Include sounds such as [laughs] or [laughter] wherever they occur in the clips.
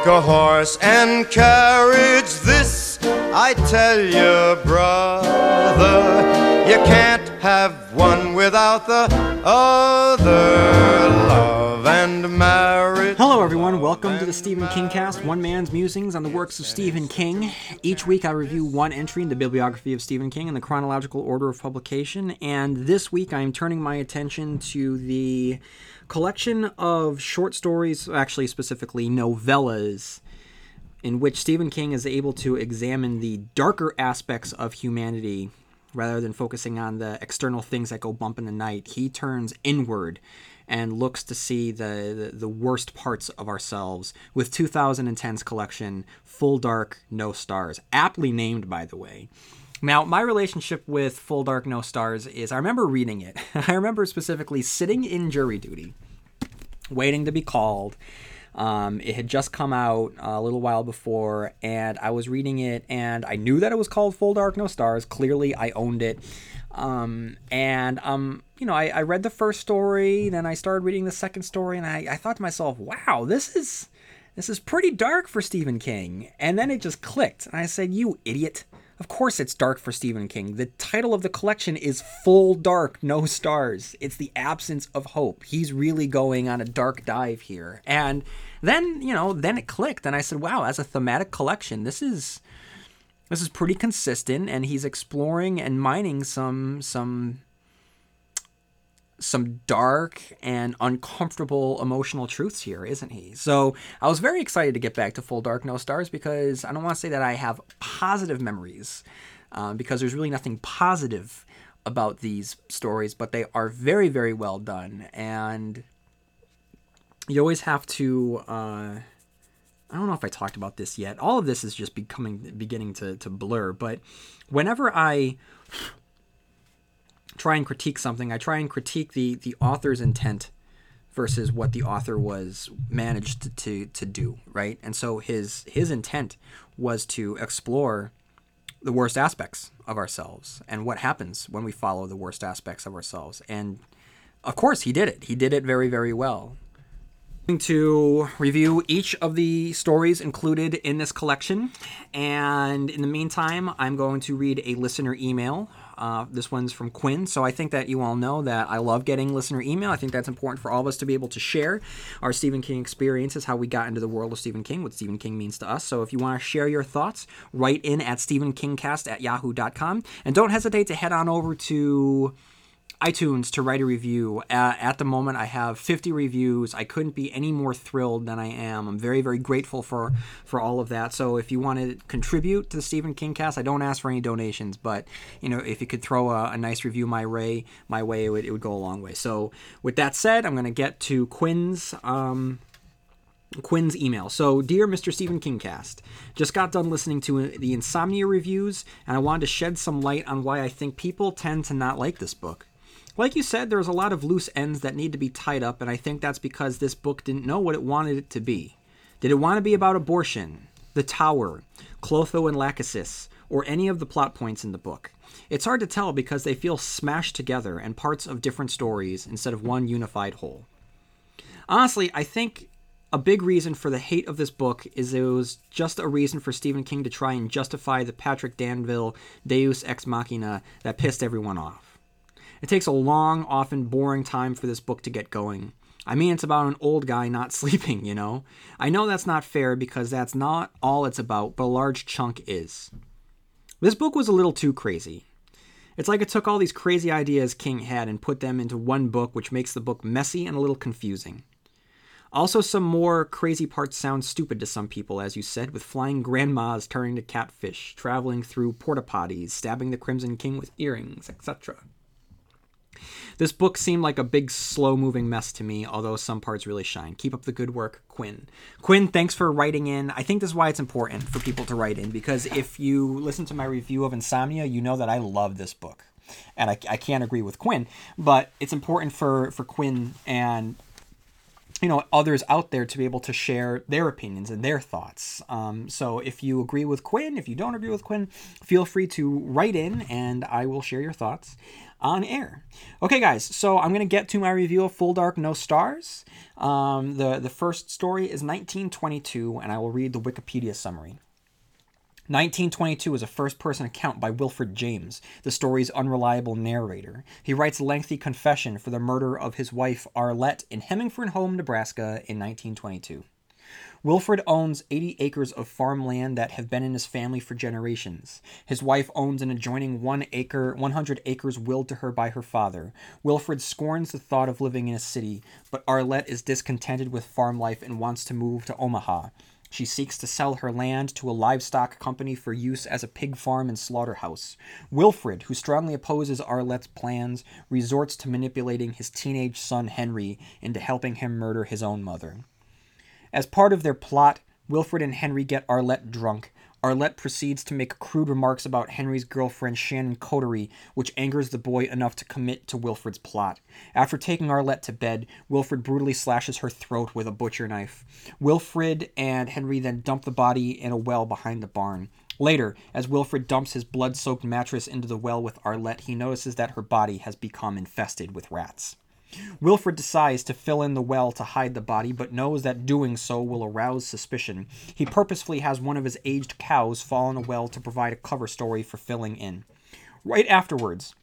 like a horse and carriage. This I tell you, brother, you can't have one without the other. Love and marriage. Hello, everyone. Welcome to the Stephen King Cast, one man's musings on the works of Stephen King. Each week, I review one entry in the bibliography of Stephen King in the chronological order of publication. And this week, I'm turning my attention to the collection of short stories, actually, specifically novellas, in which Stephen King is able to examine the darker aspects of humanity rather than focusing on the external things that go bump in the night. He turns inward and looks to see the, the, the worst parts of ourselves with 2010's collection, Full Dark, No Stars. Aptly named, by the way. Now, my relationship with Full Dark No Stars is I remember reading it. [laughs] I remember specifically sitting in jury duty, waiting to be called. Um, it had just come out a little while before, and I was reading it, and I knew that it was called Full Dark No Stars. Clearly, I owned it. Um, and, um, you know, I, I, read the first story, then I started reading the second story, and I, I thought to myself, wow, this is. This is pretty dark for Stephen King. And then it just clicked. And I said, You idiot. Of course, it's dark for Stephen King. The title of the collection is Full Dark, No Stars. It's the absence of hope. He's really going on a dark dive here. And then, you know, then it clicked, and I said, wow, as a thematic collection, this is. This is pretty consistent, and he's exploring and mining some some some dark and uncomfortable emotional truths here, isn't he? So I was very excited to get back to Full Dark No Stars because I don't want to say that I have positive memories, um, because there's really nothing positive about these stories, but they are very, very well done. And you always have to. Uh, I don't know if I talked about this yet. All of this is just becoming beginning to, to blur, but whenever I try and critique something, I try and critique the the author's intent versus what the author was managed to, to, do, right? And so his his intent was to explore the worst aspects of ourselves and what happens when we follow the worst aspects of ourselves. And of course, he did it. He did it very, very well. To review each of the stories included in this collection. And in the meantime, I'm going to read a listener email uh, this one's from Quinn. So I think that you all know that I love getting listener email. I think that's important for all of us to be able to share our Stephen King experiences, how we got into the world of Stephen King, what Stephen King means to us. So if you want to share your thoughts, write in at StephenKingcast at yahoo.com. And don't hesitate to head on over to iTunes to write a review. Uh, at the moment, I have 50 reviews. I couldn't be any more thrilled than I am. I'm very, very grateful for for all of that. So if you want to contribute to the Stephen King cast, I don't ask for any donations, but you know if you could throw a, a nice review my way, my way, it would, it would go a long way. So with that said, I'm going to get to Quinn's. Um, Quinn's email. So, dear Mr. Stephen Kingcast, just got done listening to the Insomnia reviews, and I wanted to shed some light on why I think people tend to not like this book. Like you said, there's a lot of loose ends that need to be tied up, and I think that's because this book didn't know what it wanted it to be. Did it want to be about abortion, the Tower, Clotho and Lachesis, or any of the plot points in the book? It's hard to tell because they feel smashed together and parts of different stories instead of one unified whole. Honestly, I think a big reason for the hate of this book is it was just a reason for Stephen King to try and justify the Patrick Danville Deus Ex Machina that pissed everyone off. It takes a long, often boring time for this book to get going. I mean, it's about an old guy not [laughs] sleeping, you know? I know that's not fair because that's not all it's about, but a large chunk is. This book was a little too crazy. It's like it took all these crazy ideas King had and put them into one book, which makes the book messy and a little confusing. Also, some more crazy parts sound stupid to some people, as you said, with flying grandmas turning to catfish, traveling through porta potties, stabbing the Crimson King with earrings, etc. This book seemed like a big, slow moving mess to me, although some parts really shine. Keep up the good work, Quinn. Quinn, thanks for writing in. I think this is why it's important for people to write in, because if you listen to my review of Insomnia, you know that I love this book. And I, I can't agree with Quinn, but it's important for, for Quinn and you know others out there to be able to share their opinions and their thoughts um, so if you agree with quinn if you don't agree with quinn feel free to write in and i will share your thoughts on air. Okay, guys, so I'm going to get to my review of Full Dark No Stars. Um, the, the first story is 1922, and I will read the Wikipedia summary. 1922 is a first person account by Wilfred James, the story's unreliable narrator. He writes a lengthy confession for the murder of his wife Arlette in Hemingford Home, Nebraska in 1922. Wilfred owns 80 acres of farmland that have been in his family for generations. His wife owns an adjoining 1 acre 100 acres willed to her by her father. Wilfred scorns the thought of living in a city, but Arlette is discontented with farm life and wants to move to Omaha. She seeks to sell her land to a livestock company for use as a pig farm and slaughterhouse. Wilfred, who strongly opposes Arlette's plans, resorts to manipulating his teenage son Henry into helping him murder his own mother. As part of their plot, Wilfred and Henry get Arlette drunk. Arlette proceeds to make crude remarks about Henry's girlfriend Shannon Cotterie, which angers the boy enough to commit to Wilfred's plot. After taking Arlette to bed, Wilfred brutally slashes her throat with a butcher knife. Wilfred and Henry then dump the body in a well behind the barn. Later, as Wilfred dumps his blood soaked mattress into the well with Arlette, he notices that her body has become infested with rats. Wilfred decides to fill in the well to hide the body, but knows that doing so will arouse suspicion. He purposefully has one of his aged cows fall in a well to provide a cover story for filling in. Right afterwards,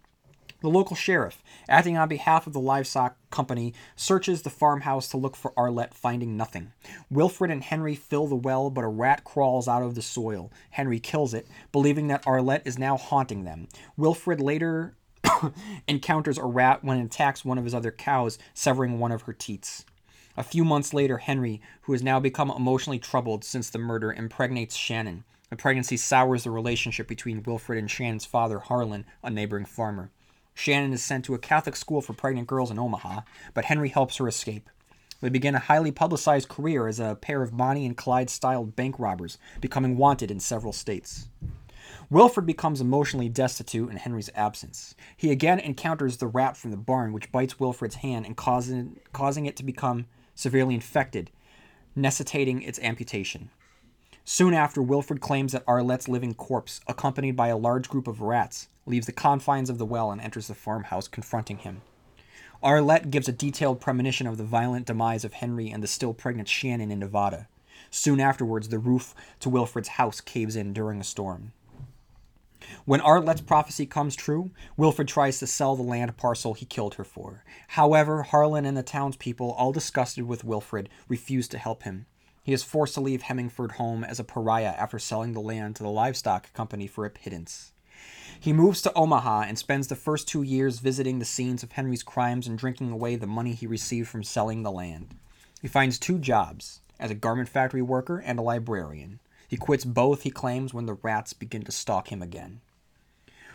the local sheriff, acting on behalf of the livestock company, searches the farmhouse to look for Arlette, finding nothing. Wilfred and Henry fill the well, but a rat crawls out of the soil. Henry kills it, believing that Arlette is now haunting them. Wilfred later [coughs] encounters a rat when it attacks one of his other cows, severing one of her teats. A few months later, Henry, who has now become emotionally troubled since the murder, impregnates Shannon. The pregnancy sours the relationship between Wilfred and Shannon's father, Harlan, a neighboring farmer. Shannon is sent to a Catholic school for pregnant girls in Omaha, but Henry helps her escape. They begin a highly publicized career as a pair of Bonnie and Clyde styled bank robbers, becoming wanted in several states. Wilfred becomes emotionally destitute in Henry's absence. He again encounters the rat from the barn, which bites Wilfred's hand and causing, causing it to become severely infected, necessitating its amputation. Soon after, Wilfred claims that Arlette's living corpse, accompanied by a large group of rats, leaves the confines of the well and enters the farmhouse, confronting him. Arlette gives a detailed premonition of the violent demise of Henry and the still pregnant Shannon in Nevada. Soon afterwards, the roof to Wilfred's house caves in during a storm. When Arlette's prophecy comes true, Wilfred tries to sell the land parcel he killed her for. However, Harlan and the townspeople, all disgusted with Wilfred, refuse to help him. He is forced to leave Hemingford home as a pariah after selling the land to the livestock company for a pittance. He moves to Omaha and spends the first two years visiting the scenes of Henry's crimes and drinking away the money he received from selling the land. He finds two jobs as a garment factory worker and a librarian. He quits both, he claims, when the rats begin to stalk him again.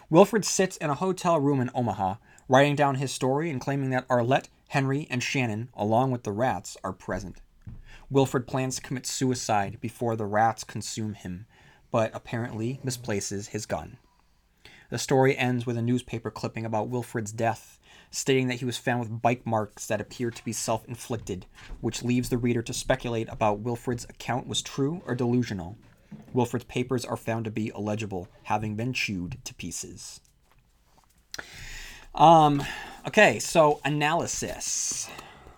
Wilfred sits in a hotel room in Omaha, writing down his story and claiming that Arlette, Henry, and Shannon, along with the rats, are present. Wilfred plans to commit suicide before the rats consume him, but apparently misplaces his gun. The story ends with a newspaper clipping about Wilfred's death, stating that he was found with bike marks that appeared to be self inflicted, which leaves the reader to speculate about Wilfred's account was true or delusional. Wilfred's papers are found to be illegible, having been chewed to pieces. Um, okay, so analysis.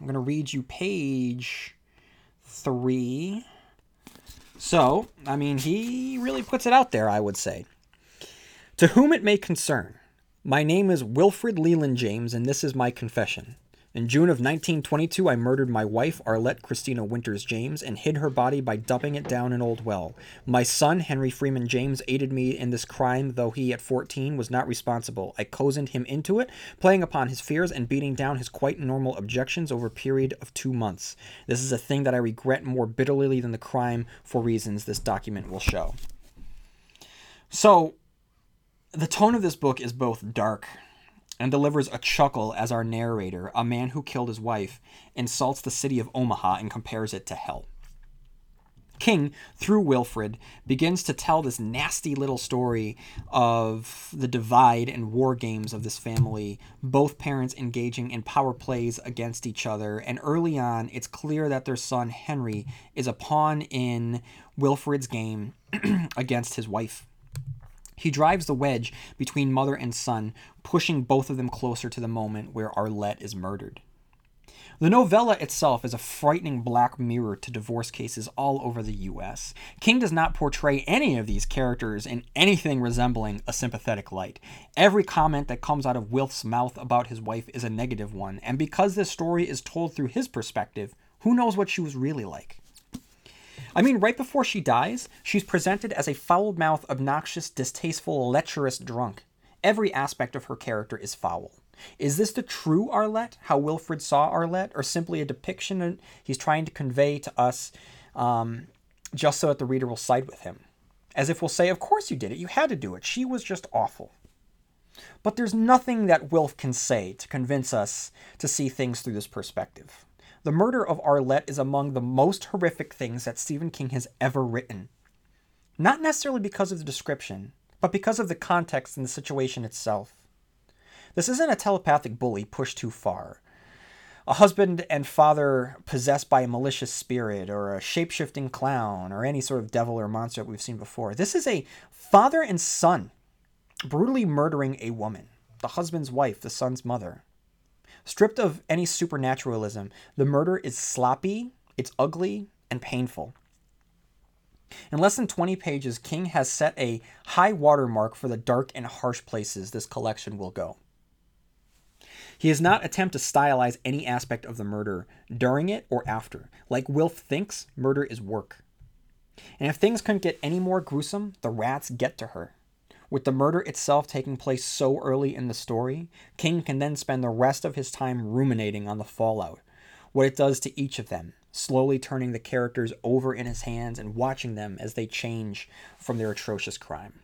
I'm going to read you page three. So, I mean, he really puts it out there, I would say. To whom it may concern, my name is Wilfred Leland James, and this is my confession. In June of 1922, I murdered my wife, Arlette Christina Winters James, and hid her body by dumping it down an old well. My son, Henry Freeman James, aided me in this crime, though he, at 14, was not responsible. I cozened him into it, playing upon his fears and beating down his quite normal objections over a period of two months. This is a thing that I regret more bitterly than the crime for reasons this document will show. So, the tone of this book is both dark and delivers a chuckle as our narrator, a man who killed his wife, insults the city of Omaha and compares it to hell. King, through Wilfred, begins to tell this nasty little story of the divide and war games of this family, both parents engaging in power plays against each other. And early on, it's clear that their son Henry is a pawn in Wilfred's game [clears throat] against his wife. He drives the wedge between mother and son, pushing both of them closer to the moment where Arlette is murdered. The novella itself is a frightening black mirror to divorce cases all over the US. King does not portray any of these characters in anything resembling a sympathetic light. Every comment that comes out of Wilf's mouth about his wife is a negative one, and because this story is told through his perspective, who knows what she was really like? I mean, right before she dies, she's presented as a foul mouthed, obnoxious, distasteful, lecherous drunk. Every aspect of her character is foul. Is this the true Arlette, how Wilfred saw Arlette, or simply a depiction he's trying to convey to us um, just so that the reader will side with him? As if we'll say, Of course you did it, you had to do it, she was just awful. But there's nothing that Wilf can say to convince us to see things through this perspective. The murder of Arlette is among the most horrific things that Stephen King has ever written. Not necessarily because of the description, but because of the context and the situation itself. This isn't a telepathic bully pushed too far, a husband and father possessed by a malicious spirit, or a shape shifting clown, or any sort of devil or monster that we've seen before. This is a father and son brutally murdering a woman, the husband's wife, the son's mother. Stripped of any supernaturalism, the murder is sloppy, it's ugly, and painful. In less than 20 pages, King has set a high watermark for the dark and harsh places this collection will go. He has not attempted to stylize any aspect of the murder during it or after. Like Wilf thinks, murder is work. And if things couldn't get any more gruesome, the rats get to her. With the murder itself taking place so early in the story, King can then spend the rest of his time ruminating on the fallout, what it does to each of them, slowly turning the characters over in his hands and watching them as they change from their atrocious crime.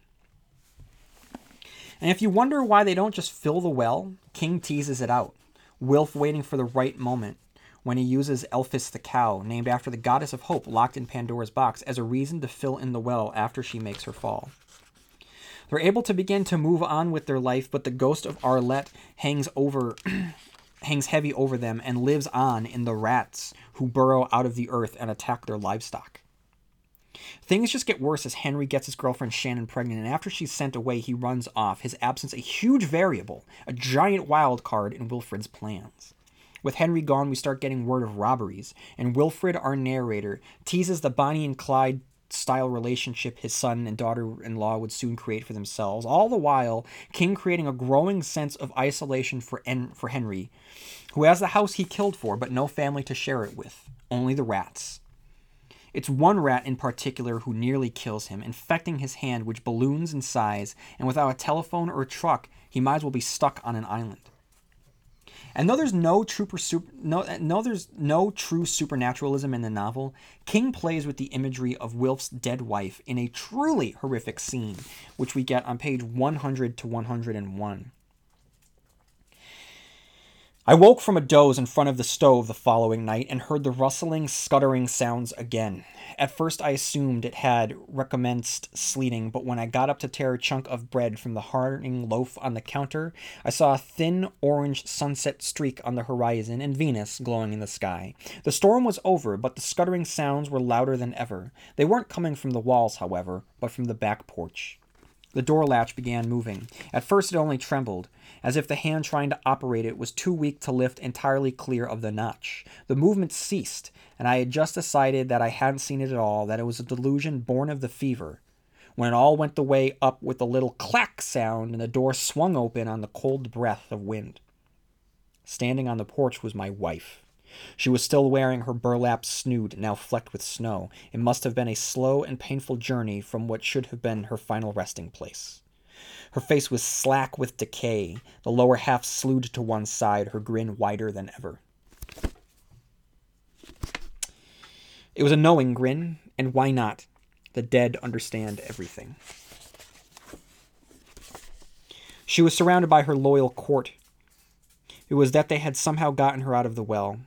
And if you wonder why they don't just fill the well, King teases it out, Wilf waiting for the right moment when he uses Elphis the cow, named after the goddess of hope locked in Pandora's box, as a reason to fill in the well after she makes her fall. They're able to begin to move on with their life, but the ghost of Arlette hangs over [clears throat] hangs heavy over them and lives on in the rats who burrow out of the earth and attack their livestock. Things just get worse as Henry gets his girlfriend Shannon pregnant, and after she's sent away, he runs off, his absence a huge variable, a giant wild card in Wilfred's plans. With Henry gone, we start getting word of robberies, and Wilfred, our narrator, teases the Bonnie and Clyde style relationship his son and daughter in law would soon create for themselves, all the while King creating a growing sense of isolation for, en- for Henry, who has the house he killed for, but no family to share it with, only the rats. It's one rat in particular who nearly kills him, infecting his hand, which balloons in size, and without a telephone or a truck, he might as well be stuck on an island. And though there's no true super, no, no there's no true supernaturalism in the novel, King plays with the imagery of Wilf's dead wife in a truly horrific scene, which we get on page 100 to 101. I woke from a doze in front of the stove the following night and heard the rustling, scuttering sounds again. At first, I assumed it had recommenced sleeting, but when I got up to tear a chunk of bread from the hardening loaf on the counter, I saw a thin orange sunset streak on the horizon and Venus glowing in the sky. The storm was over, but the scuttering sounds were louder than ever. They weren't coming from the walls, however, but from the back porch. The door latch began moving. At first, it only trembled, as if the hand trying to operate it was too weak to lift entirely clear of the notch. The movement ceased, and I had just decided that I hadn't seen it at all, that it was a delusion born of the fever, when it all went the way up with a little clack sound and the door swung open on the cold breath of wind. Standing on the porch was my wife. She was still wearing her burlap snood, now flecked with snow. It must have been a slow and painful journey from what should have been her final resting place. Her face was slack with decay, the lower half slewed to one side, her grin wider than ever. It was a knowing grin, and why not? The dead understand everything. She was surrounded by her loyal court. It was that they had somehow gotten her out of the well.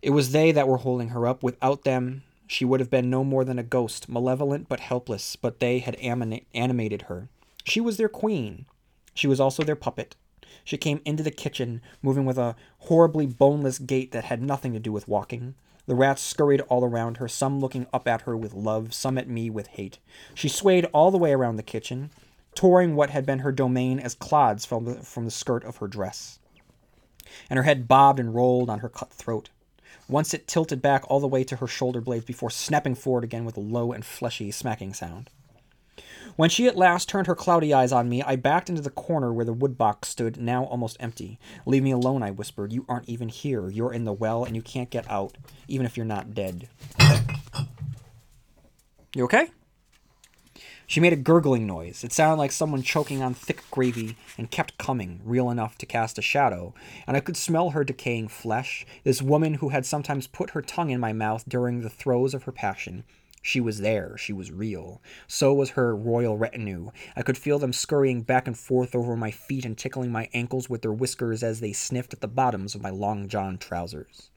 It was they that were holding her up. Without them, she would have been no more than a ghost, malevolent but helpless, but they had animated her. She was their queen. She was also their puppet. She came into the kitchen, moving with a horribly boneless gait that had nothing to do with walking. The rats scurried all around her, some looking up at her with love, some at me with hate. She swayed all the way around the kitchen, touring what had been her domain as clods from the, from the skirt of her dress. And her head bobbed and rolled on her cut throat. Once it tilted back all the way to her shoulder blades before snapping forward again with a low and fleshy smacking sound. When she at last turned her cloudy eyes on me, I backed into the corner where the wood box stood, now almost empty. Leave me alone, I whispered. You aren't even here. You're in the well, and you can't get out, even if you're not dead. You okay? She made a gurgling noise. It sounded like someone choking on thick gravy and kept coming, real enough to cast a shadow, and I could smell her decaying flesh, this woman who had sometimes put her tongue in my mouth during the throes of her passion. She was there. She was real. So was her royal retinue. I could feel them scurrying back and forth over my feet and tickling my ankles with their whiskers as they sniffed at the bottoms of my long john trousers.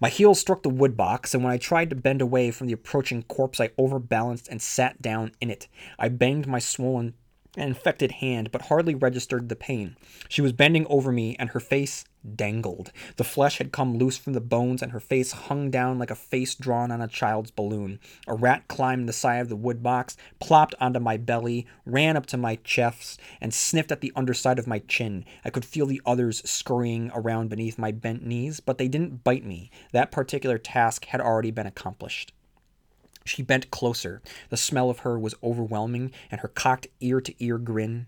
My heels struck the wood box, and when I tried to bend away from the approaching corpse, I overbalanced and sat down in it. I banged my swollen and infected hand, but hardly registered the pain. She was bending over me, and her face dangled. The flesh had come loose from the bones, and her face hung down like a face drawn on a child's balloon. A rat climbed the side of the wood box, plopped onto my belly, ran up to my chest, and sniffed at the underside of my chin. I could feel the others scurrying around beneath my bent knees, but they didn't bite me. That particular task had already been accomplished. She bent closer. The smell of her was overwhelming, and her cocked ear to ear grin.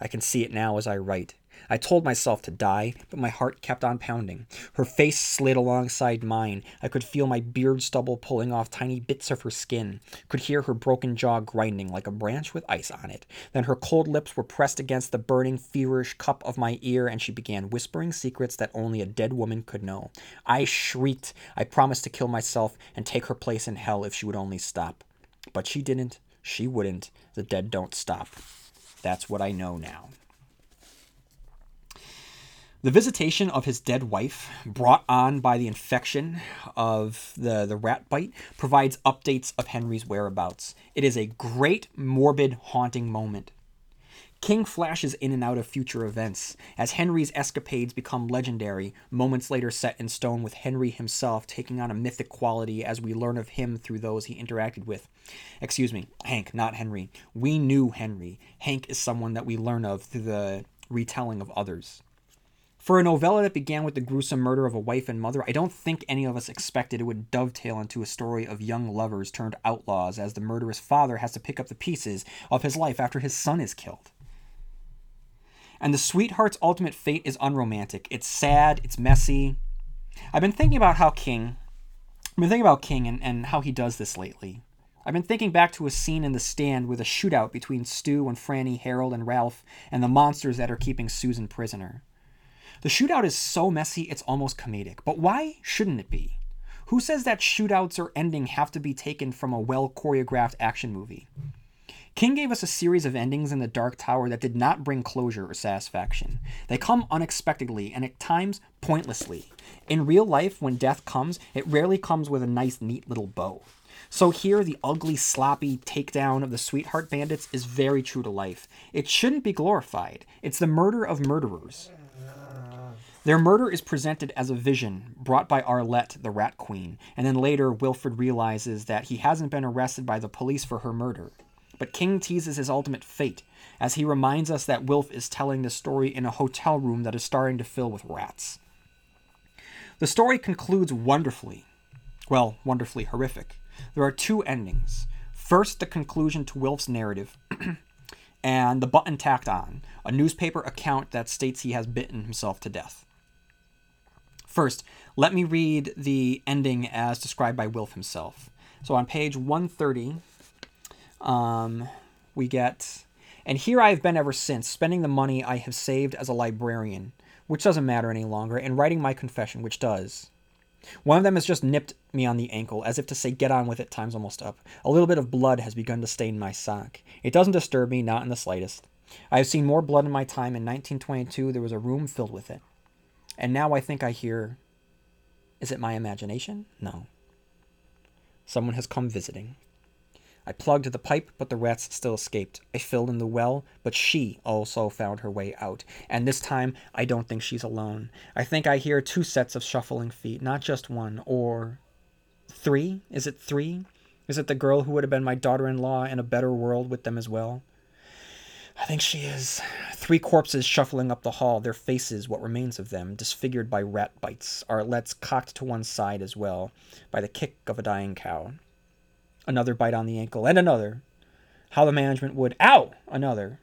I can see it now as I write. I told myself to die, but my heart kept on pounding. Her face slid alongside mine. I could feel my beard stubble pulling off tiny bits of her skin, could hear her broken jaw grinding like a branch with ice on it. Then her cold lips were pressed against the burning, feverish cup of my ear, and she began whispering secrets that only a dead woman could know. I shrieked. I promised to kill myself and take her place in hell if she would only stop. But she didn't. She wouldn't. The dead don't stop. That's what I know now. The visitation of his dead wife, brought on by the infection of the, the rat bite, provides updates of Henry's whereabouts. It is a great, morbid, haunting moment. King flashes in and out of future events, as Henry's escapades become legendary, moments later set in stone with Henry himself taking on a mythic quality as we learn of him through those he interacted with. Excuse me, Hank, not Henry. We knew Henry. Hank is someone that we learn of through the retelling of others. For a novella that began with the gruesome murder of a wife and mother, I don't think any of us expected it would dovetail into a story of young lovers turned outlaws as the murderous father has to pick up the pieces of his life after his son is killed. And the sweetheart's ultimate fate is unromantic. It's sad, it's messy. I've been thinking about how King I've been thinking about King and, and how he does this lately. I've been thinking back to a scene in the stand with a shootout between Stu and Frannie, Harold and Ralph, and the monsters that are keeping Susan prisoner. The shootout is so messy, it's almost comedic. But why shouldn't it be? Who says that shootouts or ending have to be taken from a well choreographed action movie? King gave us a series of endings in the Dark Tower that did not bring closure or satisfaction. They come unexpectedly and at times pointlessly. In real life, when death comes, it rarely comes with a nice, neat little bow. So here, the ugly, sloppy takedown of the sweetheart bandits is very true to life. It shouldn't be glorified. It's the murder of murderers. Their murder is presented as a vision brought by Arlette, the Rat Queen, and then later Wilfred realizes that he hasn't been arrested by the police for her murder. But King teases his ultimate fate, as he reminds us that Wilf is telling the story in a hotel room that is starting to fill with rats. The story concludes wonderfully. Well, wonderfully horrific. There are two endings. First, the conclusion to Wilf's narrative, [clears throat] and the button tacked on, a newspaper account that states he has bitten himself to death. First, let me read the ending as described by Wilf himself. So on page 130, um, we get, and here I have been ever since, spending the money I have saved as a librarian, which doesn't matter any longer, and writing my confession, which does. One of them has just nipped me on the ankle, as if to say, Get on with it, time's almost up. A little bit of blood has begun to stain my sock. It doesn't disturb me, not in the slightest. I have seen more blood in my time. In 1922, there was a room filled with it. And now I think I hear. Is it my imagination? No. Someone has come visiting. I plugged the pipe, but the rats still escaped. I filled in the well, but she also found her way out. And this time, I don't think she's alone. I think I hear two sets of shuffling feet, not just one, or three? Is it three? Is it the girl who would have been my daughter in law in a better world with them as well? I think she is. Three corpses shuffling up the hall, their faces, what remains of them, disfigured by rat bites, Arlettes cocked to one side as well, by the kick of a dying cow. Another bite on the ankle, and another. How the management would, ow! Another.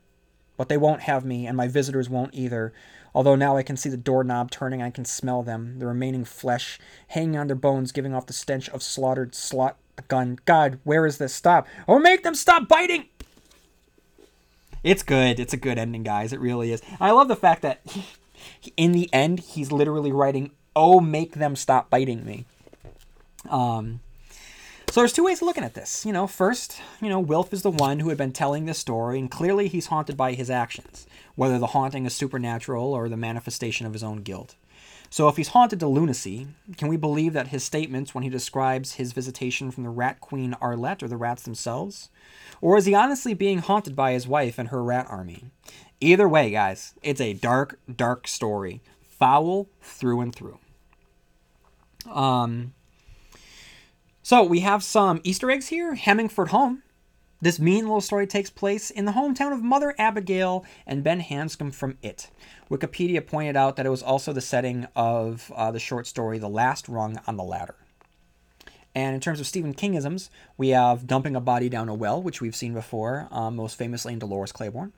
But they won't have me, and my visitors won't either. Although now I can see the doorknob turning, I can smell them, the remaining flesh hanging on their bones, giving off the stench of slaughtered slot gun. God, where is this? Stop! Or make them stop biting! It's good. It's a good ending, guys. It really is. I love the fact that he, in the end, he's literally writing, "Oh, make them stop biting me." Um, so there's two ways of looking at this. You know, first, you know, Wilf is the one who had been telling this story, and clearly he's haunted by his actions, whether the haunting is supernatural or the manifestation of his own guilt. So if he's haunted to lunacy, can we believe that his statements when he describes his visitation from the rat queen Arlette or the rats themselves? Or is he honestly being haunted by his wife and her rat army? Either way, guys, it's a dark, dark story. Foul through and through. Um, so we have some Easter eggs here. Hemingford Home. This mean little story takes place in the hometown of Mother Abigail and Ben Hanscom from It. Wikipedia pointed out that it was also the setting of uh, the short story The Last Rung on the Ladder. And in terms of Stephen Kingisms, we have Dumping a Body Down a Well, which we've seen before, um, most famously in Dolores Claiborne.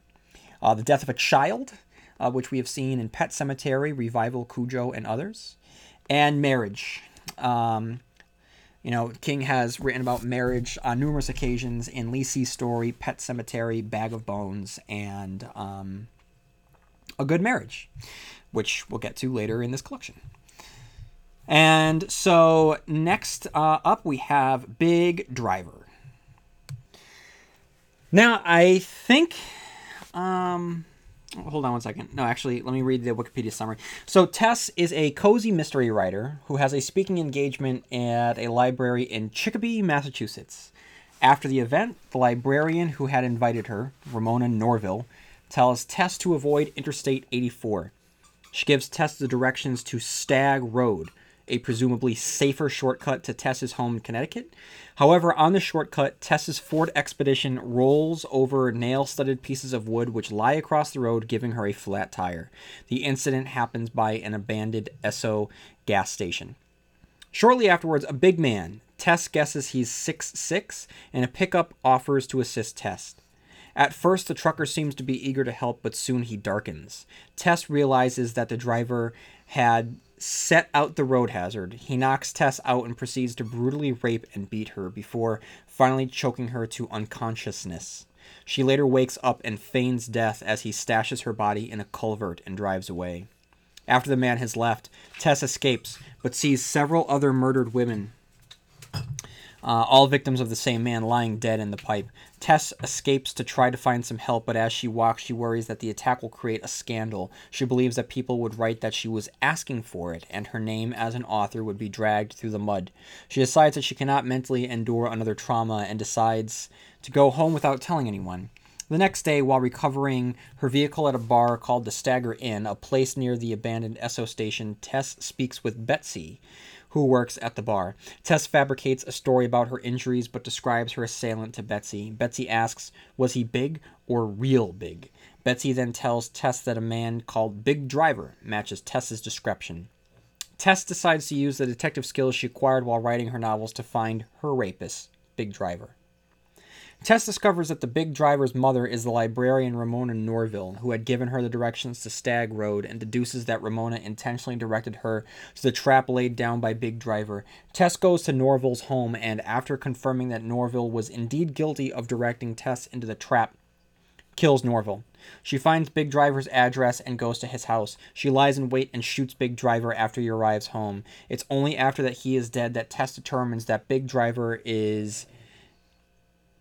Uh, the Death of a Child, uh, which we have seen in Pet Sematary, Revival, Cujo, and others. And Marriage. Um, you know, King has written about marriage on numerous occasions in Lisey's story, Pet Sematary, Bag of Bones, and um, A Good Marriage, which we'll get to later in this collection. And so next uh, up, we have Big Driver. Now, I think. Um, hold on one second. No, actually, let me read the Wikipedia summary. So, Tess is a cozy mystery writer who has a speaking engagement at a library in Chicopee, Massachusetts. After the event, the librarian who had invited her, Ramona Norville, tells Tess to avoid Interstate 84. She gives Tess the directions to Stag Road, a presumably safer shortcut to Tess's home in Connecticut. However, on the shortcut, Tess's Ford Expedition rolls over nail studded pieces of wood which lie across the road, giving her a flat tire. The incident happens by an abandoned Esso gas station. Shortly afterwards, a big man, Tess guesses he's six six, and a pickup offers to assist Tess. At first, the trucker seems to be eager to help, but soon he darkens. Tess realizes that the driver had set out the road hazard. He knocks Tess out and proceeds to brutally rape and beat her before finally choking her to unconsciousness. She later wakes up and feigns death as he stashes her body in a culvert and drives away. After the man has left, Tess escapes, but sees several other murdered women uh, all victims of the same man lying dead in the pipe. Tess escapes to try to find some help, but as she walks, she worries that the attack will create a scandal. She believes that people would write that she was asking for it, and her name as an author would be dragged through the mud. She decides that she cannot mentally endure another trauma and decides to go home without telling anyone. The next day, while recovering her vehicle at a bar called the Stagger Inn, a place near the abandoned Esso station, Tess speaks with Betsy, who works at the bar. Tess fabricates a story about her injuries but describes her assailant to Betsy. Betsy asks, Was he big or real big? Betsy then tells Tess that a man called Big Driver matches Tess's description. Tess decides to use the detective skills she acquired while writing her novels to find her rapist, Big Driver. Tess discovers that the big driver's mother is the librarian Ramona Norville, who had given her the directions to Stag Road, and deduces that Ramona intentionally directed her to the trap laid down by Big Driver. Tess goes to Norville's home, and after confirming that Norville was indeed guilty of directing Tess into the trap, kills Norville. She finds Big Driver's address and goes to his house. She lies in wait and shoots Big Driver after he arrives home. It's only after that he is dead that Tess determines that Big Driver is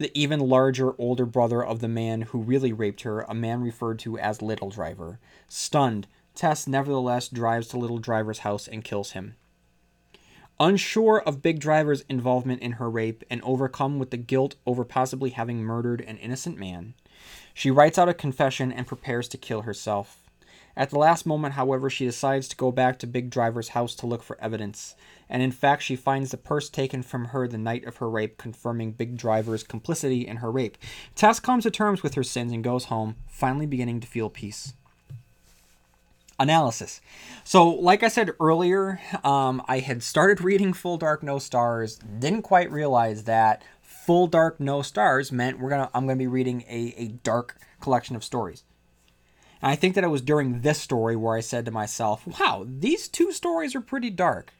the even larger older brother of the man who really raped her, a man referred to as Little Driver. Stunned, Tess nevertheless drives to Little Driver's house and kills him. Unsure of Big Driver's involvement in her rape and overcome with the guilt over possibly having murdered an innocent man, she writes out a confession and prepares to kill herself. At the last moment, however, she decides to go back to Big Driver's house to look for evidence, and in fact, she finds the purse taken from her the night of her rape, confirming Big Driver's complicity in her rape. Tess comes to terms with her sins and goes home, finally beginning to feel peace analysis. So, like I said earlier, um, I had started reading Full Dark No Stars, didn't quite realize that Full Dark No Stars meant we're gonna I'm gonna be reading a, a dark collection of stories. And I think that it was during this story where I said to myself, wow, these two stories are pretty dark.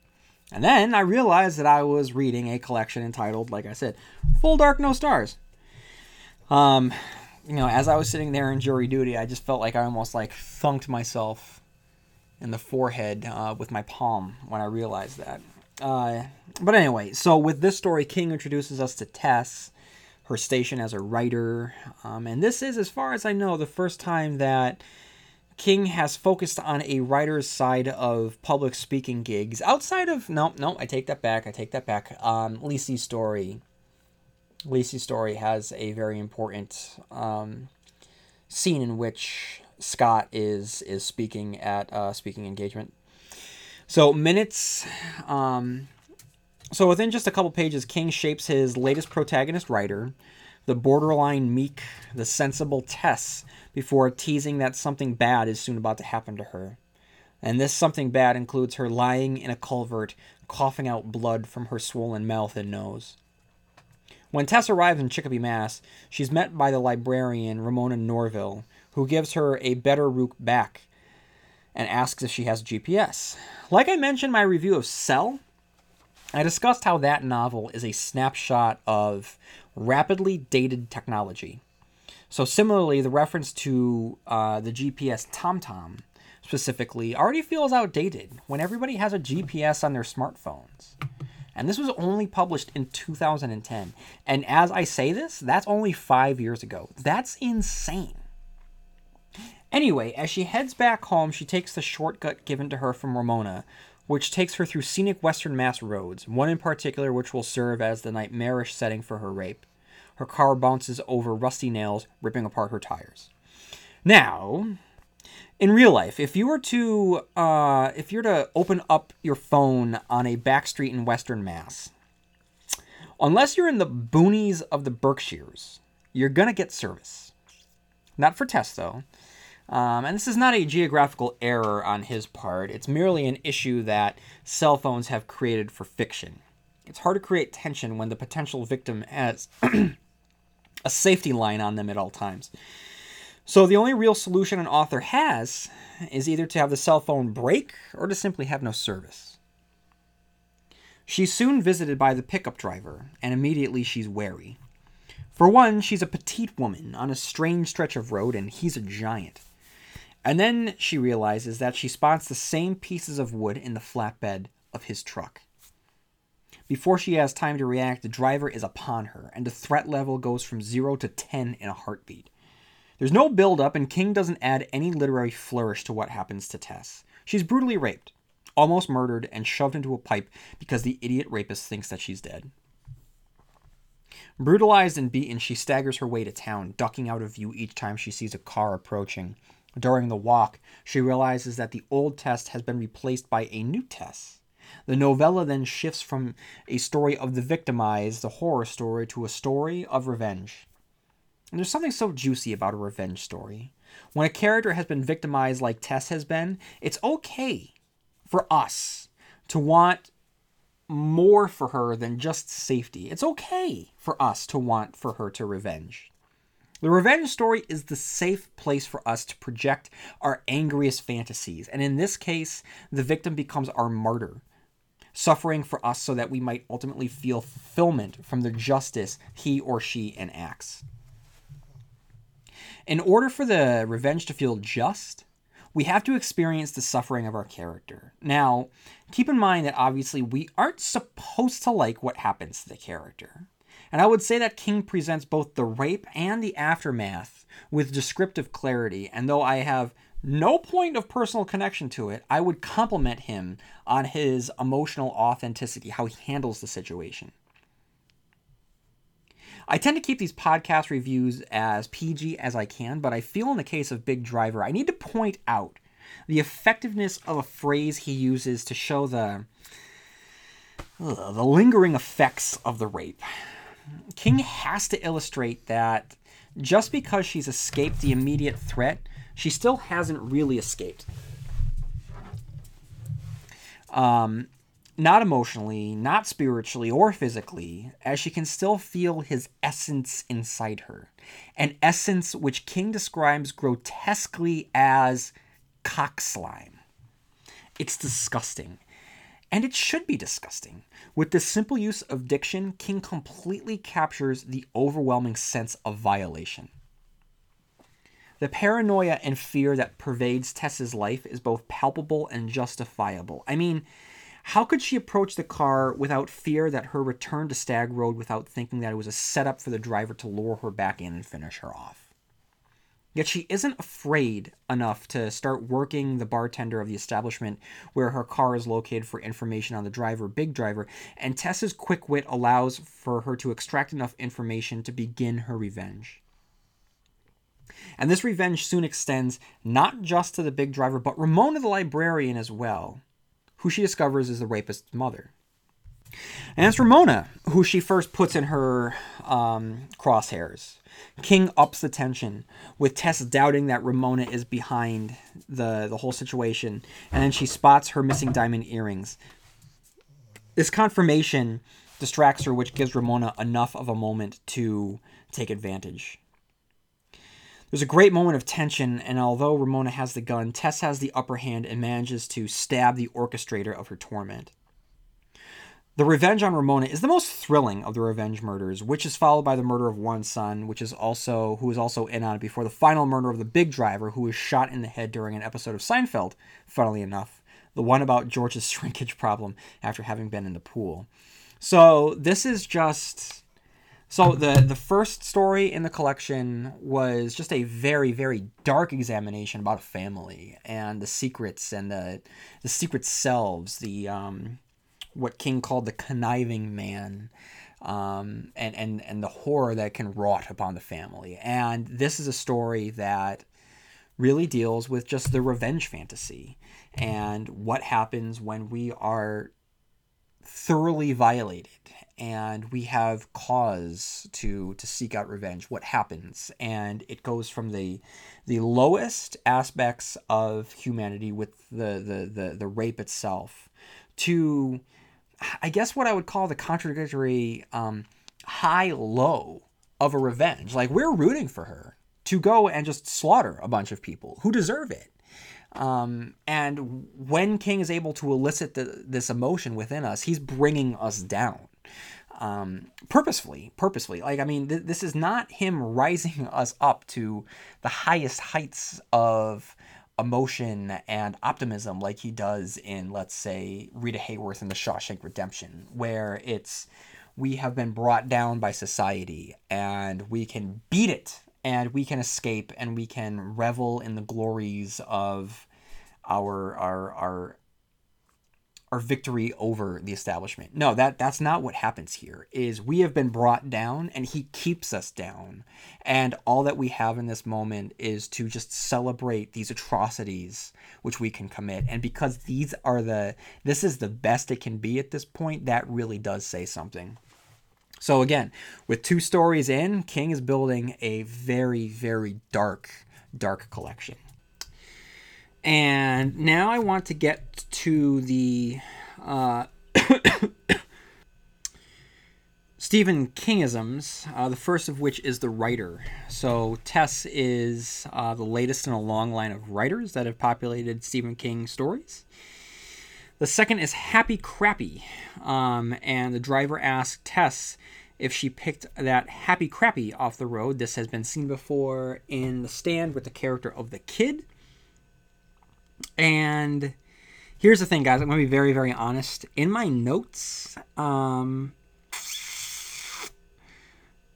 And then I realized that I was reading a collection entitled, like I said, Full Dark No Stars. Um, you know, as I was sitting there in jury duty, I just felt like I almost like thunked myself in the forehead uh, with my palm when I realized that. Uh, but anyway, so with this story, King introduces us to Tess, her station as a writer, um, and this is, as far as I know, the first time that King has focused on a writer's side of public speaking gigs outside of no, no, I take that back. I take that back. Um, Lisey's story. Lisey's story has a very important um, scene in which Scott is is speaking at a speaking engagement. So minutes. Um, so within just a couple pages, King shapes his latest protagonist writer, the borderline meek, the sensible Tess, before teasing that something bad is soon about to happen to her. And this something bad includes her lying in a culvert, coughing out blood from her swollen mouth and nose. When Tess arrives in Chicopee, Mass, she's met by the librarian Ramona Norville, who gives her a better route back and asks if she has GPS. Like I mentioned in my review of Cell, I discussed how that novel is a snapshot of rapidly dated technology. So, similarly, the reference to uh, the GPS TomTom specifically already feels outdated when everybody has a GPS on their smartphones. And this was only published in 2010. And as I say this, that's only five years ago. That's insane. Anyway, as she heads back home, she takes the shortcut given to her from Ramona, which takes her through scenic Western Mass roads, one in particular which will serve as the nightmarish setting for her rape. Her car bounces over rusty nails, ripping apart her tires. Now, in real life, if you were to uh, if you're to open up your phone on a back street in Western Mass, unless you're in the boonies of the Berkshires, you're gonna get service. Not for Tess though. Um, and this is not a geographical error on his part, it's merely an issue that cell phones have created for fiction. It's hard to create tension when the potential victim has [clears throat] a safety line on them at all times. So the only real solution an author has is either to have the cell phone break or to simply have no service. She's soon visited by the pickup driver, and immediately she's wary. For one, she's a petite woman on a strange stretch of road, and he's a giant. And then she realizes that she spots the same pieces of wood in the flatbed of his truck. Before she has time to react, the driver is upon her, and the threat level goes from 0 to 10 in a heartbeat. There's no build up, and King doesn't add any literary flourish to what happens to Tess. She's brutally raped, almost murdered, and shoved into a pipe because the idiot rapist thinks that she's dead. Brutalized and beaten, she staggers her way to town, ducking out of view each time she sees a car approaching. During the walk, she realizes that the old Tess has been replaced by a new Tess. The novella then shifts from a story of the victimized, the horror story, to a story of revenge. And there's something so juicy about a revenge story. When a character has been victimized like Tess has been, it's okay for us to want more for her than just safety. It's okay for us to want for her to revenge. The revenge story is the safe place for us to project our angriest fantasies, and in this case, the victim becomes our martyr, suffering for us so that we might ultimately feel fulfillment from the justice he or she enacts. In order for the revenge to feel just, we have to experience the suffering of our character. Now, keep in mind that obviously we aren't supposed to like what happens to the character. And I would say that King presents both the rape and the aftermath with descriptive clarity, and though I have no point of personal connection to it, I would compliment him on his emotional authenticity, how he handles the situation. I tend to keep these podcast reviews as PG as I can, but I feel in the case of Big Driver, I need to point out the effectiveness of a phrase he uses to show the ugh, the lingering effects of the rape. King has to illustrate that just because she's escaped the immediate threat, she still hasn't really escaped. Um, not emotionally, not spiritually or physically, as she can still feel his essence inside her. An essence which King describes grotesquely as cock slime. It's disgusting. And it should be disgusting. With the simple use of diction, King completely captures the overwhelming sense of violation. The paranoia and fear that pervades Tess's life is both palpable and justifiable. I mean, how could she approach the car without fear that her return to Stag Road without thinking that it was a setup for the driver to lure her back in and finish her off? Yet she isn't afraid enough to start working the bartender of the establishment where her car is located for information on the driver, Big Driver, and Tessa's quick wit allows for her to extract enough information to begin her revenge. And this revenge soon extends not just to the Big Driver, but Ramona the librarian as well, who she discovers is the rapist's mother. And it's Ramona who she first puts in her um, crosshairs. King ups the tension with Tess doubting that Ramona is behind the, the whole situation, and then she spots her missing diamond earrings. This confirmation distracts her, which gives Ramona enough of a moment to take advantage. There's a great moment of tension, and although Ramona has the gun, Tess has the upper hand and manages to stab the orchestrator of her torment. The revenge on Ramona is the most thrilling of the revenge murders, which is followed by the murder of one son, which is also who is also in on it before the final murder of the big driver, who was shot in the head during an episode of Seinfeld. Funnily enough, the one about George's [laughs] shrinkage problem after having been in the pool. So this is just so the the first story in the collection was just a very very dark examination about a family and the secrets and the the secret selves, the um, what King called the conniving man, um, and and and the horror that can wrought upon the family. And this is a story that really deals with just the revenge fantasy and what happens when we are thoroughly violated and we have cause to to seek out revenge what happens and it goes from the the lowest aspects of humanity with the the the, the rape itself to I guess what I would call the contradictory um, high low of a revenge. Like we're rooting for her to go and just slaughter a bunch of people who deserve it. Um, and when King is able to elicit the, this emotion within us, he's bringing us down. Um, purposefully, purposefully. Like, I mean, th- this is not him rising [laughs] us up to the highest heights of emotion and optimism like he does in, let's say, Rita Hayworth in The Shawshank Redemption, where it's we have been brought down by society and we can beat it and we can escape and we can revel in the glories of our our our our victory over the establishment. No, that that's not what happens here. Is we have been brought down and he keeps us down. And all that we have in this moment is to just celebrate these atrocities which we can commit. And because these are the this is the best it can be at this point, that really does say something. So again, with two stories in, King is building a very very dark dark collection. And now I want to get to the uh, [coughs] Stephen Kingisms, uh, the first of which is The Writer. So, Tess is uh, the latest in a long line of writers that have populated Stephen King stories. The second is Happy Crappy, um, and the driver asked Tess if she picked that Happy Crappy off the road. This has been seen before in The Stand with the character of the kid. And here's the thing, guys. I'm to be very, very honest. In my notes, um,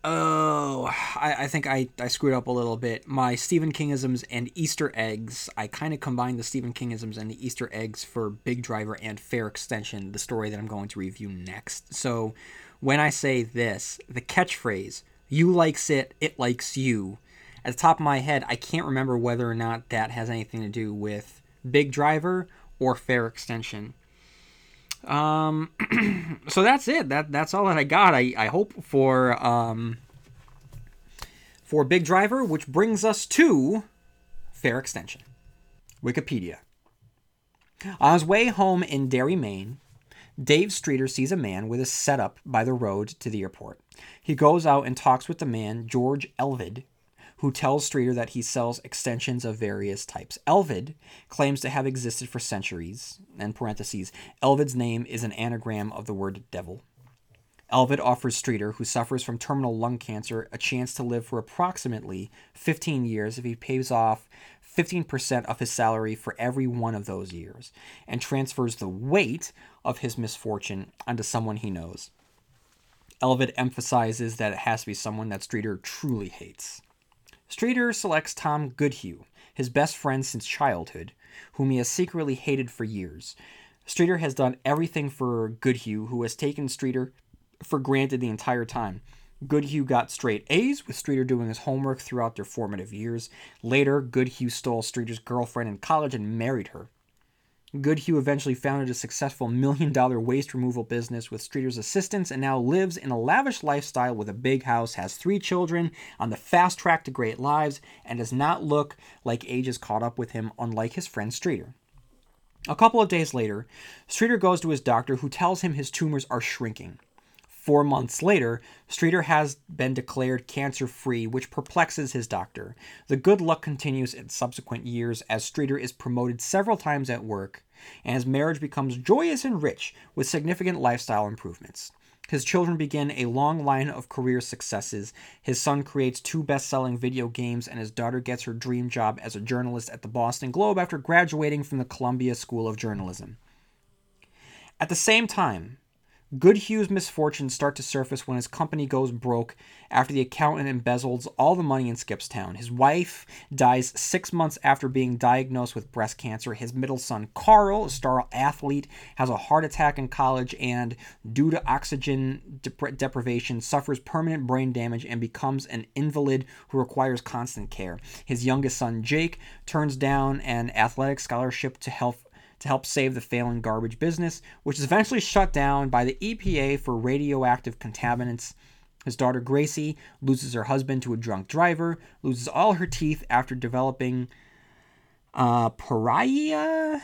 oh, I, I think I, I screwed up a little bit. My Stephen Kingisms and Easter eggs, I kind of combined the Stephen Kingisms and the Easter eggs for Big Driver and Fair Extension, the story that I'm going to review next. So when I say this, the catchphrase, you likes it, it likes you, at the top of my head, I can't remember whether or not that has anything to do with Big Driver or Fair Extension. Um, [clears throat] so that's it. That that's all that I got. I, I hope for um, for Big Driver, which brings us to Fair Extension. Wikipedia. On his way home in Derry, Maine, Dave Streeter sees a man with a setup by the road to the airport. He goes out and talks with the man, George Elvid, who tells Streeter that he sells extensions of various types. Elvid claims to have existed for centuries, and parentheses, Elvid's name is an anagram of the word devil. Elvid offers Streeter, who suffers from terminal lung cancer, a chance to live for approximately 15 years if he pays off 15% of his salary for every one of those years and transfers the weight of his misfortune onto someone he knows. Elvid emphasizes that it has to be someone that Streeter truly hates. Streeter selects Tom Goodhue, his best friend since childhood, whom he has secretly hated for years. Streeter has done everything for Goodhue, who has taken Streeter for granted the entire time. Goodhue got straight A's, with Streeter doing his homework throughout their formative years. Later, Goodhue stole Streeter's girlfriend in college and married her. Goodhue eventually founded a successful million dollar waste removal business with Streeter's assistance and now lives in a lavish lifestyle with a big house, has three children, on the fast track to great lives, and does not look like age has caught up with him, unlike his friend Streeter. A couple of days later, Streeter goes to his doctor who tells him his tumors are shrinking. Four months later, Streeter has been declared cancer free, which perplexes his doctor. The good luck continues in subsequent years as Streeter is promoted several times at work, and his marriage becomes joyous and rich with significant lifestyle improvements. His children begin a long line of career successes. His son creates two best selling video games, and his daughter gets her dream job as a journalist at the Boston Globe after graduating from the Columbia School of Journalism. At the same time, Goodhue's misfortunes start to surface when his company goes broke after the accountant embezzles all the money in Skipstown. His wife dies six months after being diagnosed with breast cancer. His middle son, Carl, a star athlete, has a heart attack in college and, due to oxygen dep- deprivation, suffers permanent brain damage and becomes an invalid who requires constant care. His youngest son, Jake, turns down an athletic scholarship to help to help save the failing garbage business, which is eventually shut down by the EPA for radioactive contaminants. His daughter Gracie loses her husband to a drunk driver, loses all her teeth after developing uh, pariah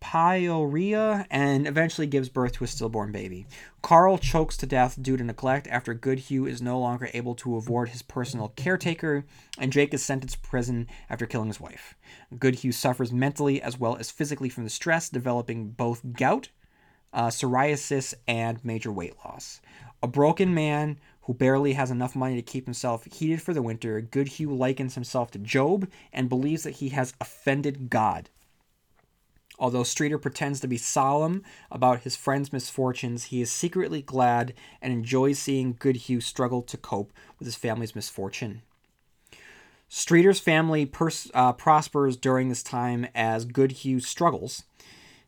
pyorrhea and eventually gives birth to a stillborn baby. Carl chokes to death due to neglect after Goodhue is no longer able to avoid his personal caretaker, and Jake is sentenced to prison after killing his wife. Goodhue suffers mentally as well as physically from the stress, developing both gout, uh, psoriasis, and major weight loss. A broken man who barely has enough money to keep himself heated for the winter, Goodhue likens himself to Job and believes that he has offended God. Although Streeter pretends to be solemn about his friend's misfortunes, he is secretly glad and enjoys seeing Goodhue struggle to cope with his family's misfortune. Streeter's family pers- uh, prospers during this time as Goodhue struggles,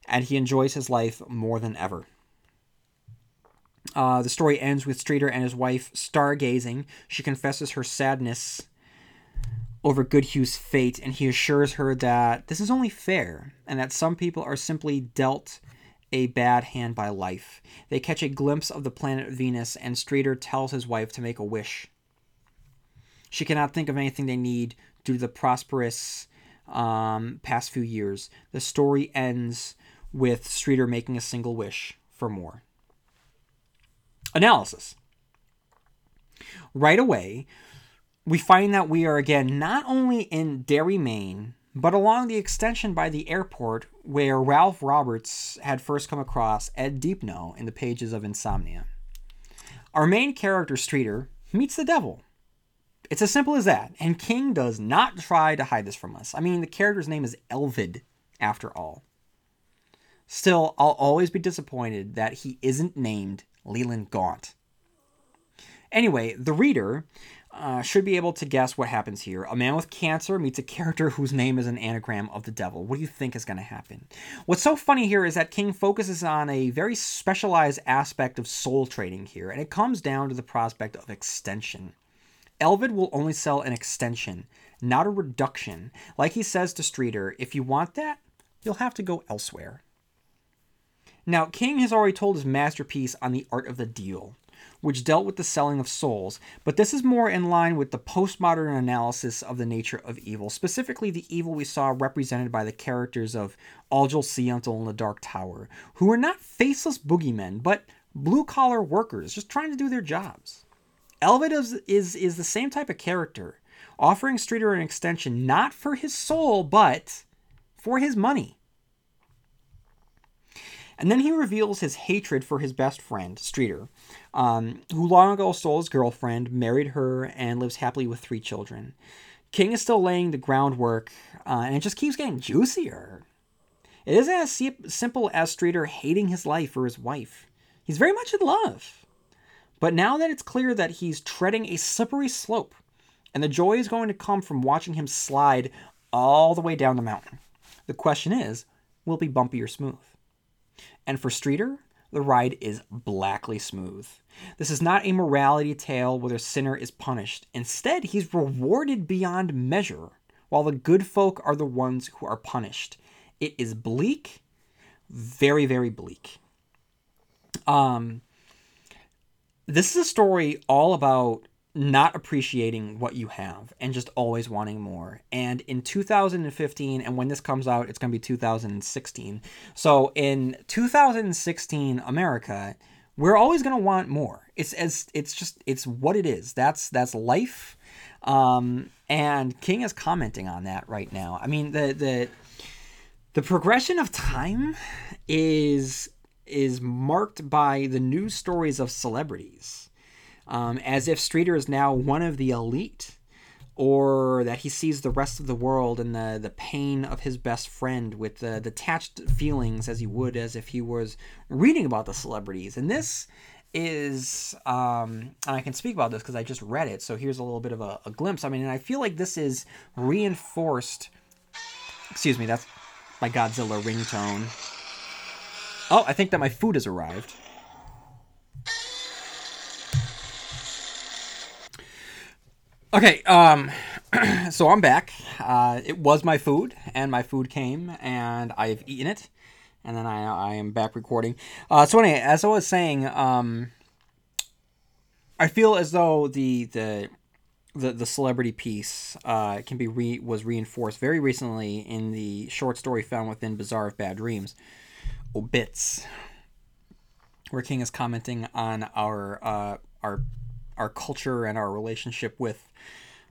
and he enjoys his life more than ever. Uh, the story ends with Streeter and his wife stargazing. She confesses her sadness over Goodhue's fate, and he assures her that this is only fair and that some people are simply dealt a bad hand by life. They catch a glimpse of the planet Venus, and Streeter tells his wife to make a wish. She cannot think of anything they need due to the prosperous um, past few years. The story ends with Streeter making a single wish for more. Analysis. Right away, we find that we are again not only in Derry, Maine, but along the extension by the airport where Ralph Roberts had first come across Ed Deepneau in the pages of Insomnia. Our main character, Streeter, meets the devil. It's as simple as that, and King does not try to hide this from us. I mean, the character's name is Elvid, after all. Still, I'll always be disappointed that he isn't named Leland Gaunt. Anyway, the reader uh, should be able to guess what happens here. A man with cancer meets a character whose name is an anagram of the devil. What do you think is going to happen? What's so funny here is that King focuses on a very specialized aspect of soul trading here, and it comes down to the prospect of extension. Elvid will only sell an extension, not a reduction. Like he says to Streeter, if you want that, you'll have to go elsewhere. Now, King has already told his masterpiece on the art of the deal, which dealt with the selling of souls, but this is more in line with the postmodern analysis of the nature of evil, specifically the evil we saw represented by the characters of Algul Siento in the Dark Tower, who were not faceless boogeymen, but blue collar workers just trying to do their jobs. Elvid is, is, is the same type of character, offering Streeter an extension not for his soul, but for his money. And then he reveals his hatred for his best friend, Streeter, um, who long ago stole his girlfriend, married her, and lives happily with three children. King is still laying the groundwork, uh, and it just keeps getting juicier. It isn't as simple as Streeter hating his life or his wife. He's very much in love. But now that it's clear that he's treading a slippery slope, and the joy is going to come from watching him slide all the way down the mountain, the question is will it be bumpy or smooth? And for Streeter, the ride is blackly smooth. This is not a morality tale where the sinner is punished. Instead, he's rewarded beyond measure, while the good folk are the ones who are punished. It is bleak, very, very bleak. Um, this is a story all about not appreciating what you have and just always wanting more. And in 2015, and when this comes out, it's going to be 2016. So in 2016 America, we're always going to want more. It's as it's just it's what it is. That's that's life. Um, and King is commenting on that right now. I mean the the the progression of time is is marked by the news stories of celebrities um, as if Streeter is now one of the elite, or that he sees the rest of the world and the, the pain of his best friend with the detached feelings as he would as if he was reading about the celebrities. And this is, um, and I can speak about this because I just read it, so here's a little bit of a, a glimpse. I mean, and I feel like this is reinforced. Excuse me, that's my Godzilla ringtone. Oh, I think that my food has arrived. Okay, um, [clears throat] so I'm back. Uh, it was my food, and my food came, and I've eaten it, and then I I am back recording. Uh, so anyway, as I was saying, um, I feel as though the the the, the celebrity piece uh, can be re- was reinforced very recently in the short story found within Bazaar of Bad Dreams, Obits, where King is commenting on our uh, our our culture and our relationship with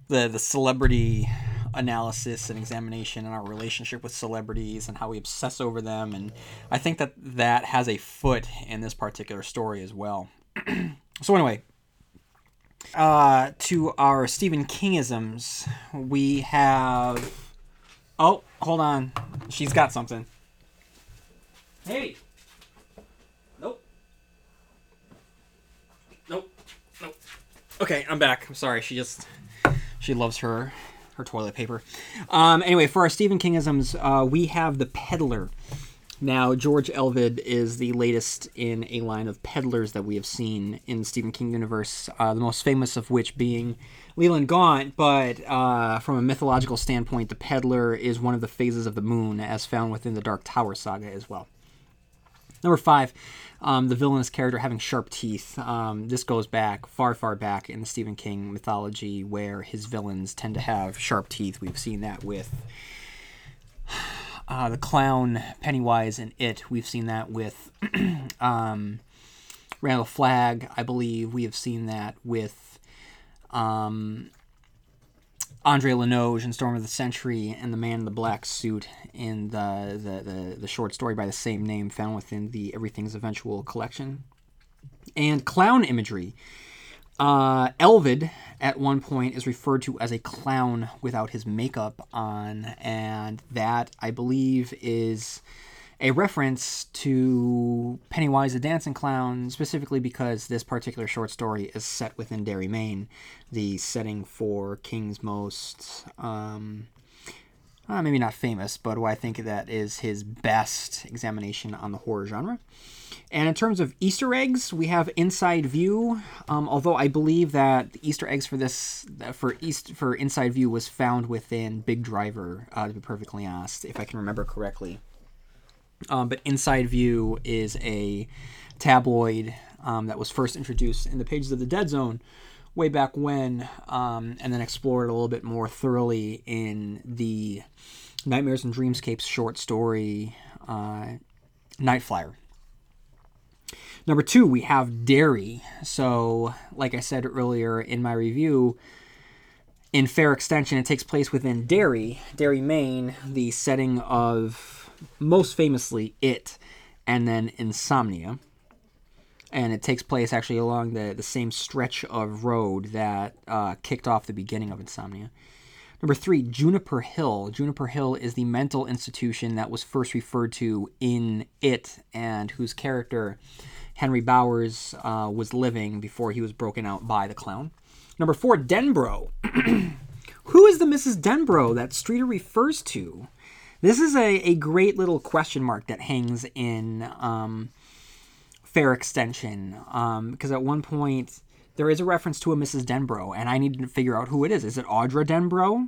the the celebrity analysis and examination and our relationship with celebrities and how we obsess over them and I think that that has a foot in this particular story as well. [clears throat] so anyway, uh, to our Stephen Kingisms, we have. Oh, hold on, she's got something. Hey. Okay, I'm back. I'm sorry. She just she loves her her toilet paper. Um, anyway, for our Stephen Kingisms, uh, we have the Peddler. Now, George Elvid is the latest in a line of peddlers that we have seen in Stephen King universe, uh, the most famous of which being Leland Gaunt, but uh, from a mythological standpoint, the Peddler is one of the phases of the moon as found within the Dark Tower saga as well. Number five, um, the villainous character having sharp teeth. Um, this goes back far, far back in the Stephen King mythology, where his villains tend to have sharp teeth. We've seen that with uh, the clown Pennywise and It. We've seen that with [clears throat] um, Randall Flagg. I believe we have seen that with um, Andre Linoge in Storm of the Century and the Man in the Black Suit in the, the, the, the short story by the same name found within the Everything's Eventual collection. And clown imagery. Uh, Elvid, at one point, is referred to as a clown without his makeup on, and that, I believe, is a reference to Pennywise the Dancing Clown, specifically because this particular short story is set within Derry, Maine, the setting for King's most um, uh, maybe not famous, but I think that is his best examination on the horror genre. And in terms of Easter eggs, we have Inside View. Um, although I believe that the Easter eggs for this for East for Inside View was found within Big Driver. Uh, to be perfectly honest, if I can remember correctly. Um, but Inside View is a tabloid um, that was first introduced in the pages of the Dead Zone way back when, um, and then explored a little bit more thoroughly in the Nightmares and Dreamscapes short story uh, Night Flier. Number two, we have Derry. So, like I said earlier in my review, in Fair Extension, it takes place within Derry, Derry, Maine, the setting of most famously It, and then Insomnia. And it takes place actually along the, the same stretch of road that uh, kicked off the beginning of Insomnia. Number three, Juniper Hill. Juniper Hill is the mental institution that was first referred to in It, and whose character Henry Bowers uh, was living before he was broken out by the clown. Number four, Denbrough. [clears throat] Who is the Mrs. Denbrough that Streeter refers to? This is a, a great little question mark that hangs in um, Fair Extension. Because um, at one point, there is a reference to a Mrs. Denbrough, and I need to figure out who it is. Is it Audra Denbrough?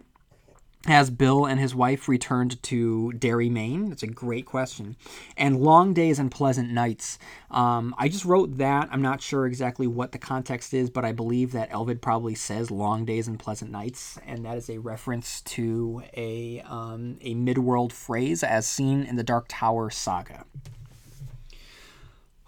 Has Bill and his wife returned to Derry, Maine? That's a great question. And Long Days and Pleasant Nights. Um, I just wrote that. I'm not sure exactly what the context is, but I believe that Elvid probably says Long Days and Pleasant Nights, and that is a reference to a, um, a midworld phrase as seen in the Dark Tower saga.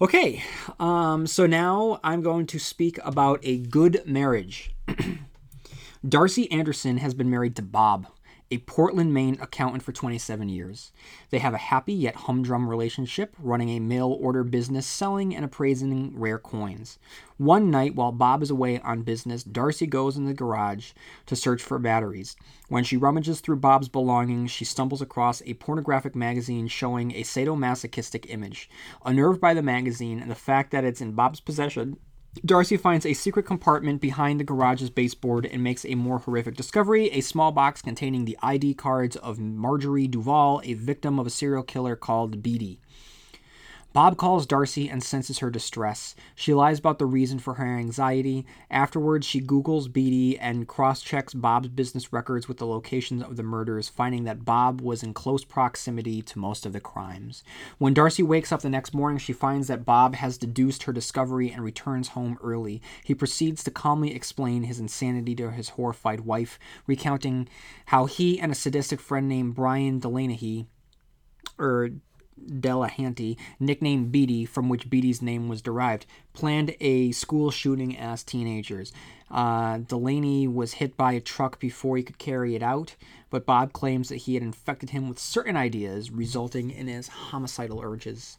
Okay, um, so now I'm going to speak about a good marriage. [clears throat] Darcy Anderson has been married to Bob, a Portland, Maine accountant for 27 years. They have a happy yet humdrum relationship, running a mail order business selling and appraising rare coins. One night, while Bob is away on business, Darcy goes in the garage to search for batteries. When she rummages through Bob's belongings, she stumbles across a pornographic magazine showing a sadomasochistic image. Unnerved by the magazine and the fact that it's in Bob's possession, Darcy finds a secret compartment behind the garage's baseboard and makes a more horrific discovery a small box containing the ID cards of Marjorie Duval, a victim of a serial killer called Beadie. Bob calls Darcy and senses her distress. She lies about the reason for her anxiety. Afterwards, she Googles Beadie and cross checks Bob's business records with the locations of the murders, finding that Bob was in close proximity to most of the crimes. When Darcy wakes up the next morning, she finds that Bob has deduced her discovery and returns home early. He proceeds to calmly explain his insanity to his horrified wife, recounting how he and a sadistic friend named Brian Delaney, or Delahanty, nicknamed BD, from which Beadie's name was derived, planned a school shooting as teenagers. Uh, Delaney was hit by a truck before he could carry it out, but Bob claims that he had infected him with certain ideas, resulting in his homicidal urges.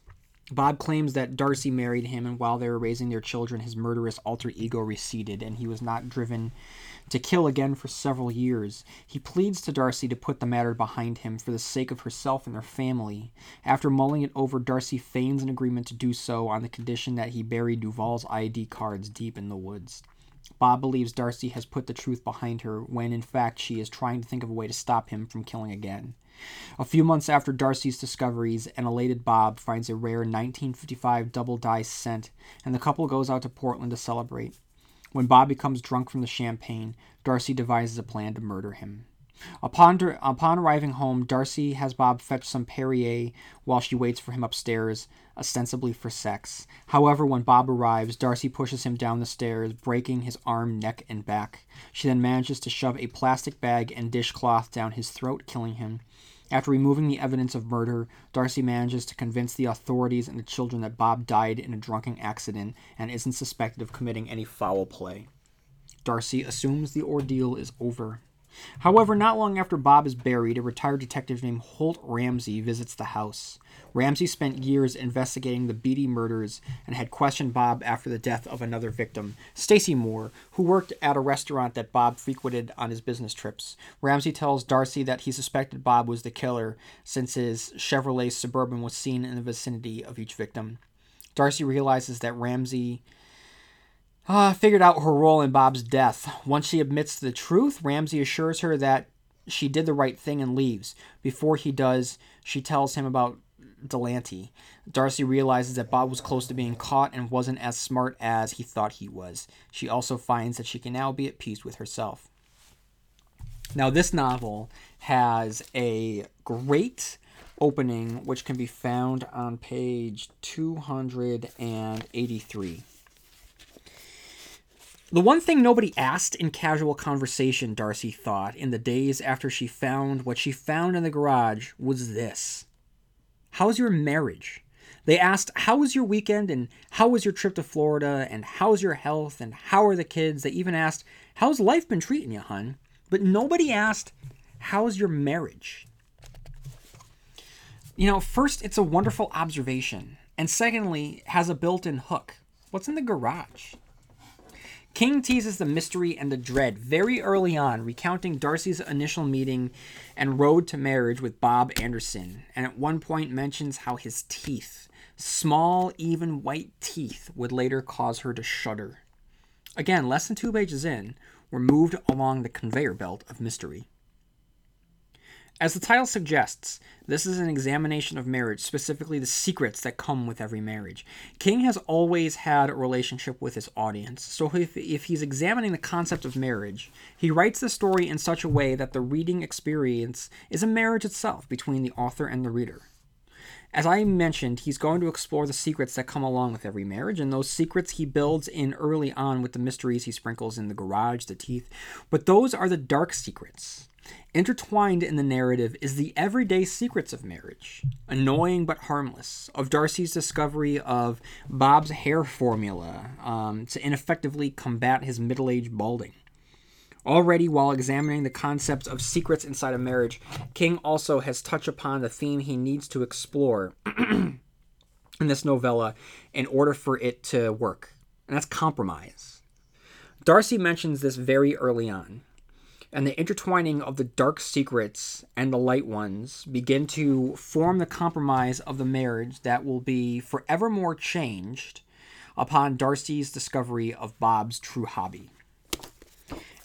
Bob claims that Darcy married him, and while they were raising their children, his murderous alter ego receded, and he was not driven to kill again for several years. He pleads to Darcy to put the matter behind him for the sake of herself and their family. After mulling it over, Darcy feigns an agreement to do so on the condition that he bury Duval's ID cards deep in the woods. Bob believes Darcy has put the truth behind her when in fact she is trying to think of a way to stop him from killing again. A few months after Darcy's discoveries, an elated Bob finds a rare 1955 double die cent, and the couple goes out to Portland to celebrate. When Bob becomes drunk from the champagne, Darcy devises a plan to murder him. Upon, upon arriving home, Darcy has Bob fetch some Perrier while she waits for him upstairs, ostensibly for sex. However, when Bob arrives, Darcy pushes him down the stairs, breaking his arm, neck, and back. She then manages to shove a plastic bag and dishcloth down his throat, killing him. After removing the evidence of murder, Darcy manages to convince the authorities and the children that Bob died in a drunken accident and isn't suspected of committing any foul play. Darcy assumes the ordeal is over. However, not long after Bob is buried, a retired detective named Holt Ramsey visits the house. Ramsey spent years investigating the Beadie murders and had questioned Bob after the death of another victim, Stacy Moore, who worked at a restaurant that Bob frequented on his business trips. Ramsey tells Darcy that he suspected Bob was the killer since his Chevrolet Suburban was seen in the vicinity of each victim. Darcy realizes that Ramsey uh, figured out her role in Bob's death. Once she admits the truth, Ramsey assures her that she did the right thing and leaves. Before he does, she tells him about Delante. Darcy realizes that Bob was close to being caught and wasn't as smart as he thought he was. She also finds that she can now be at peace with herself. Now, this novel has a great opening, which can be found on page 283. The one thing nobody asked in casual conversation, Darcy thought, in the days after she found what she found in the garage was this How's your marriage? They asked, How was your weekend? And how was your trip to Florida? And how's your health? And how are the kids? They even asked, How's life been treating you, hun? But nobody asked, How's your marriage? You know, first, it's a wonderful observation. And secondly, has a built in hook. What's in the garage? King teases the mystery and the dread very early on, recounting Darcy's initial meeting and road to marriage with Bob Anderson, and at one point mentions how his teeth, small, even white teeth, would later cause her to shudder. Again, less than two pages in, we're moved along the conveyor belt of mystery. As the title suggests, this is an examination of marriage, specifically the secrets that come with every marriage. King has always had a relationship with his audience, so if, if he's examining the concept of marriage, he writes the story in such a way that the reading experience is a marriage itself between the author and the reader. As I mentioned, he's going to explore the secrets that come along with every marriage, and those secrets he builds in early on with the mysteries he sprinkles in the garage, the teeth. But those are the dark secrets Intertwined in the narrative is the everyday secrets of marriage, annoying but harmless, of Darcy's discovery of Bob's hair formula um, to ineffectively combat his middle aged balding. Already, while examining the concepts of secrets inside a marriage, King also has touched upon the theme he needs to explore [clears throat] in this novella in order for it to work, and that's compromise. Darcy mentions this very early on and the intertwining of the dark secrets and the light ones begin to form the compromise of the marriage that will be forevermore changed upon Darcy's discovery of Bob's true hobby.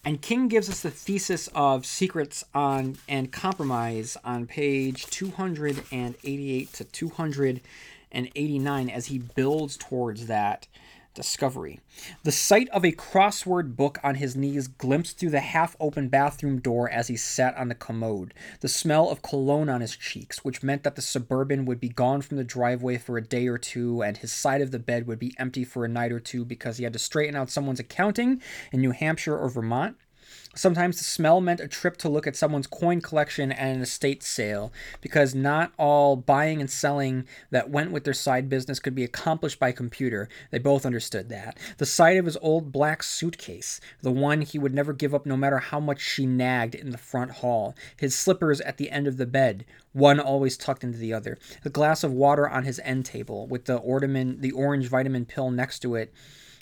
And King gives us the thesis of secrets on and compromise on page 288 to 289 as he builds towards that discovery. The sight of a crossword book on his knees glimpsed through the half open bathroom door as he sat on the commode. The smell of cologne on his cheeks, which meant that the suburban would be gone from the driveway for a day or two, and his side of the bed would be empty for a night or two because he had to straighten out someone's accounting in New Hampshire or Vermont. Sometimes the smell meant a trip to look at someone's coin collection at an estate sale, because not all buying and selling that went with their side business could be accomplished by computer. They both understood that. The sight of his old black suitcase, the one he would never give up no matter how much she nagged in the front hall, his slippers at the end of the bed, one always tucked into the other, the glass of water on his end table with the ornament, the orange vitamin pill next to it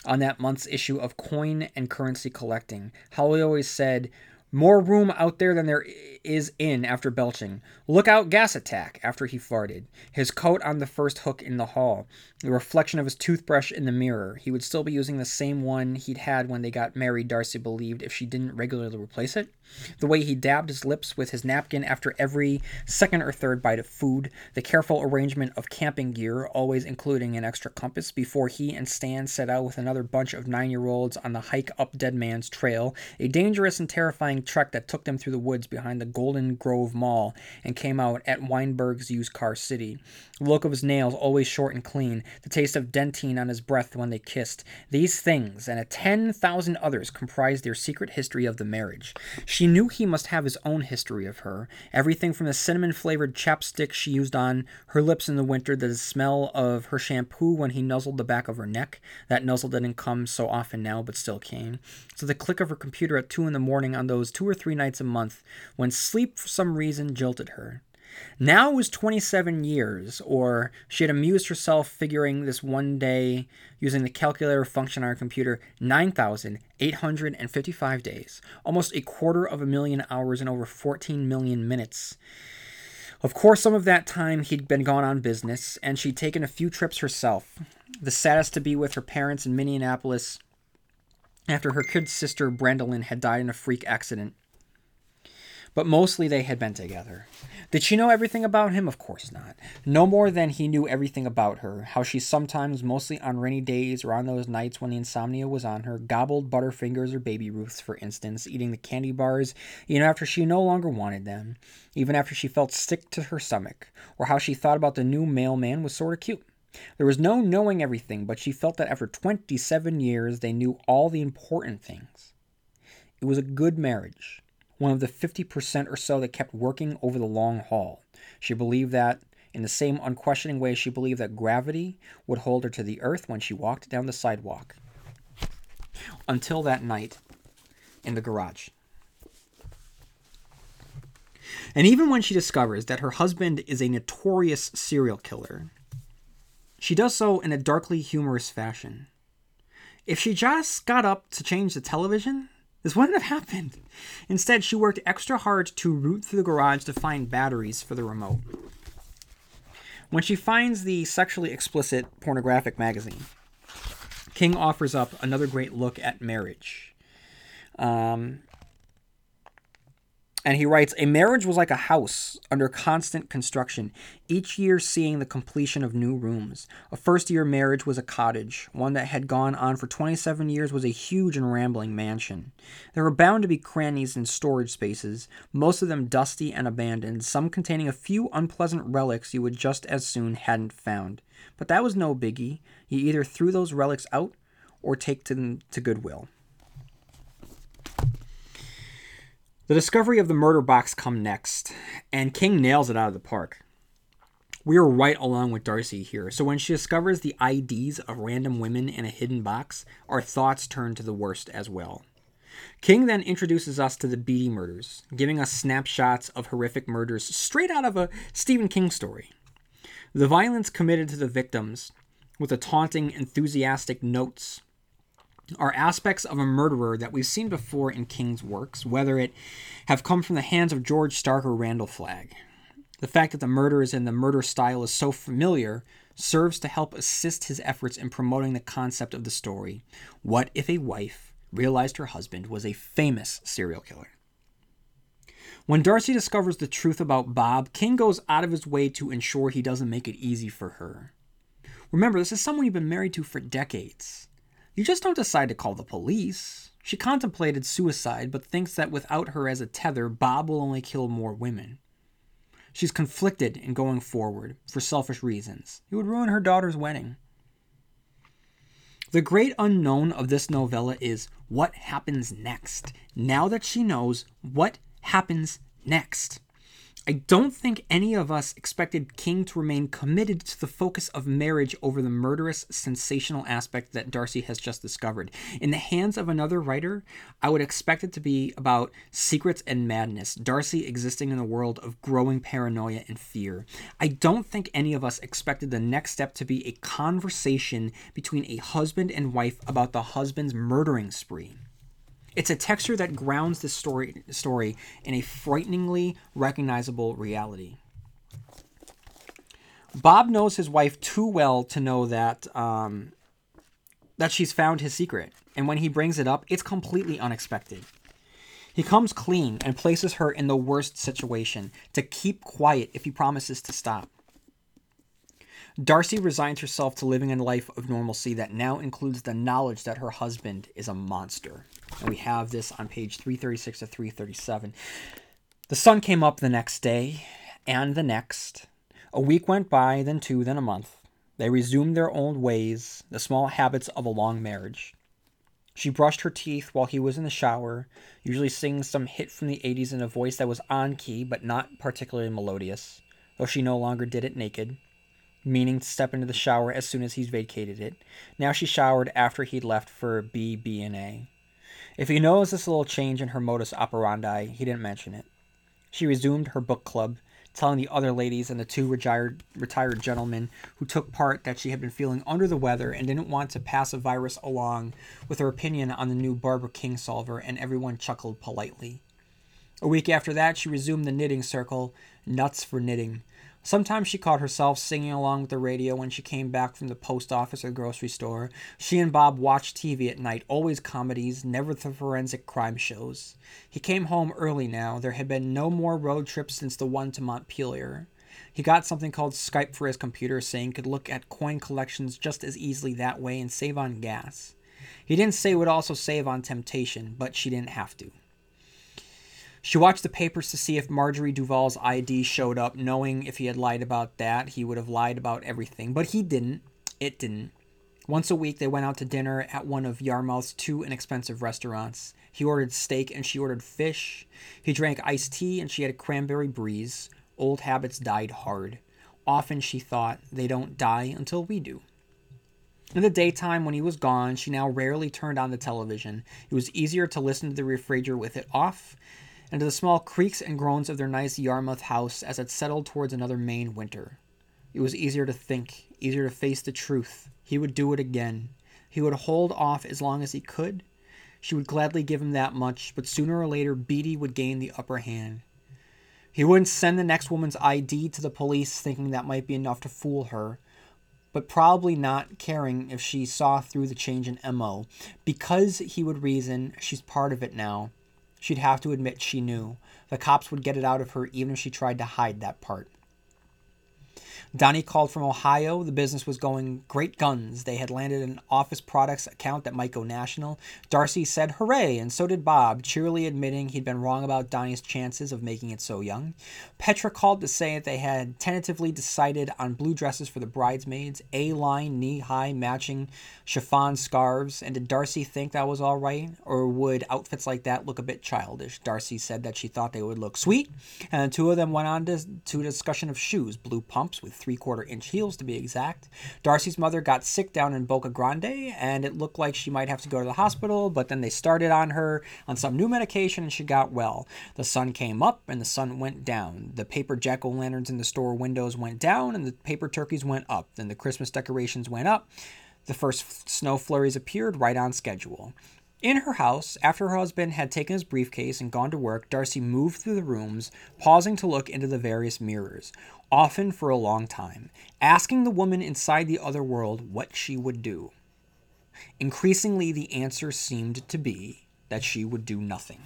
on that month's issue of Coin and Currency Collecting. Holly always said, more room out there than there is in after belching. Look out, gas attack, after he farted. His coat on the first hook in the hall. The reflection of his toothbrush in the mirror. He would still be using the same one he'd had when they got married, Darcy believed, if she didn't regularly replace it. The way he dabbed his lips with his napkin after every second or third bite of food. The careful arrangement of camping gear, always including an extra compass, before he and Stan set out with another bunch of nine year olds on the hike up Dead Man's Trail. A dangerous and terrifying trek that took them through the woods behind the Golden Grove Mall and came out at Weinberg's used car city. The look of his nails always short and clean, the taste of Dentyne on his breath when they kissed. These things and a ten thousand others comprised their secret history of the marriage. She knew he must have his own history of her. Everything from the cinnamon flavored chapstick she used on her lips in the winter, to the smell of her shampoo when he nuzzled the back of her neck. That nuzzle didn't come so often now, but still came. To the click of her computer at two in the morning on those two or three nights a month when sleep for some reason jilted her. Now was 27 years, or she had amused herself figuring this one day using the calculator function on her computer 9,855 days, almost a quarter of a million hours and over 14 million minutes. Of course, some of that time he'd been gone on business, and she'd taken a few trips herself. The saddest to be with her parents in Minneapolis after her kid sister, Brandolyn, had died in a freak accident. But mostly they had been together. Did she know everything about him? Of course not. No more than he knew everything about her. How she sometimes, mostly on rainy days or on those nights when the insomnia was on her, gobbled Butterfingers or Baby Ruths, for instance, eating the candy bars even after she no longer wanted them, even after she felt sick to her stomach, or how she thought about the new mailman was sort of cute. There was no knowing everything, but she felt that after 27 years they knew all the important things. It was a good marriage one of the 50% or so that kept working over the long haul. She believed that, in the same unquestioning way she believed that gravity would hold her to the earth when she walked down the sidewalk. Until that night in the garage. And even when she discovers that her husband is a notorious serial killer, she does so in a darkly humorous fashion. If she just got up to change the television, this wouldn't have happened. Instead, she worked extra hard to root through the garage to find batteries for the remote. When she finds the sexually explicit pornographic magazine, King offers up another great look at marriage. Um, and he writes A marriage was like a house under constant construction, each year seeing the completion of new rooms. A first year marriage was a cottage. One that had gone on for 27 years was a huge and rambling mansion. There were bound to be crannies and storage spaces, most of them dusty and abandoned, some containing a few unpleasant relics you would just as soon hadn't found. But that was no biggie. You either threw those relics out or take them to Goodwill. The discovery of the murder box come next, and King nails it out of the park. We are right along with Darcy here. So when she discovers the IDs of random women in a hidden box, our thoughts turn to the worst as well. King then introduces us to the Beadie murders, giving us snapshots of horrific murders straight out of a Stephen King story. The violence committed to the victims, with the taunting, enthusiastic notes are aspects of a murderer that we've seen before in King's works, whether it have come from the hands of George Stark or Randall Flagg. The fact that the murders and the murder style is so familiar serves to help assist his efforts in promoting the concept of the story. What if a wife realized her husband was a famous serial killer? When Darcy discovers the truth about Bob, King goes out of his way to ensure he doesn't make it easy for her. Remember, this is someone you've been married to for decades. You just don't decide to call the police. She contemplated suicide, but thinks that without her as a tether, Bob will only kill more women. She's conflicted in going forward for selfish reasons. It would ruin her daughter's wedding. The great unknown of this novella is what happens next. Now that she knows what happens next. I don't think any of us expected King to remain committed to the focus of marriage over the murderous, sensational aspect that Darcy has just discovered. In the hands of another writer, I would expect it to be about secrets and madness, Darcy existing in a world of growing paranoia and fear. I don't think any of us expected the next step to be a conversation between a husband and wife about the husband's murdering spree. It's a texture that grounds the story story in a frighteningly recognizable reality. Bob knows his wife too well to know that um, that she's found his secret, and when he brings it up, it's completely unexpected. He comes clean and places her in the worst situation to keep quiet if he promises to stop. Darcy resigns herself to living a life of normalcy that now includes the knowledge that her husband is a monster. And we have this on page 336 to 337. The sun came up the next day, and the next. A week went by, then two, then a month. They resumed their old ways, the small habits of a long marriage. She brushed her teeth while he was in the shower, usually singing some hit from the 80s in a voice that was on key but not particularly melodious, though she no longer did it naked meaning to step into the shower as soon as he's vacated it. Now she showered after he'd left for B, B, and A. If he noticed this little change in her modus operandi, he didn't mention it. She resumed her book club, telling the other ladies and the two retired, retired gentlemen who took part that she had been feeling under the weather and didn't want to pass a virus along with her opinion on the new Barbara Kingsolver, and everyone chuckled politely. A week after that, she resumed the knitting circle, Nuts for Knitting, Sometimes she caught herself singing along with the radio when she came back from the post office or grocery store. She and Bob watched TV at night, always comedies, never the forensic crime shows. He came home early now. There had been no more road trips since the one to Montpelier. He got something called Skype for his computer, saying could look at coin collections just as easily that way and save on gas. He didn't say would also save on temptation, but she didn't have to. She watched the papers to see if Marjorie Duval's ID showed up, knowing if he had lied about that, he would have lied about everything. But he didn't. It didn't. Once a week, they went out to dinner at one of Yarmouth's two inexpensive restaurants. He ordered steak and she ordered fish. He drank iced tea and she had a cranberry breeze. Old habits died hard. Often, she thought, they don't die until we do. In the daytime, when he was gone, she now rarely turned on the television. It was easier to listen to the refrigerator with it off and to the small creaks and groans of their nice Yarmouth house as it settled towards another Maine winter. It was easier to think, easier to face the truth. He would do it again. He would hold off as long as he could. She would gladly give him that much, but sooner or later Beadie would gain the upper hand. He wouldn't send the next woman's ID to the police thinking that might be enough to fool her, but probably not caring if she saw through the change in MO. Because he would reason, she's part of it now. She'd have to admit she knew. The cops would get it out of her even if she tried to hide that part. Donnie called from Ohio. The business was going great guns. They had landed an office products account that might go national. Darcy said hooray, and so did Bob, cheerily admitting he'd been wrong about Donnie's chances of making it so young. Petra called to say that they had tentatively decided on blue dresses for the bridesmaids, A line, knee high, matching chiffon scarves. And did Darcy think that was all right? Or would outfits like that look a bit childish? Darcy said that she thought they would look sweet, and the two of them went on to, to a discussion of shoes, blue pumps with three quarter inch heels to be exact. Darcy's mother got sick down in Boca Grande, and it looked like she might have to go to the hospital, but then they started on her on some new medication and she got well. The sun came up and the sun went down. The paper jack o' lanterns in the store windows went down and the paper turkeys went up. Then the Christmas decorations went up. The first snow flurries appeared right on schedule. In her house, after her husband had taken his briefcase and gone to work, Darcy moved through the rooms, pausing to look into the various mirrors, often for a long time, asking the woman inside the other world what she would do. Increasingly, the answer seemed to be that she would do nothing.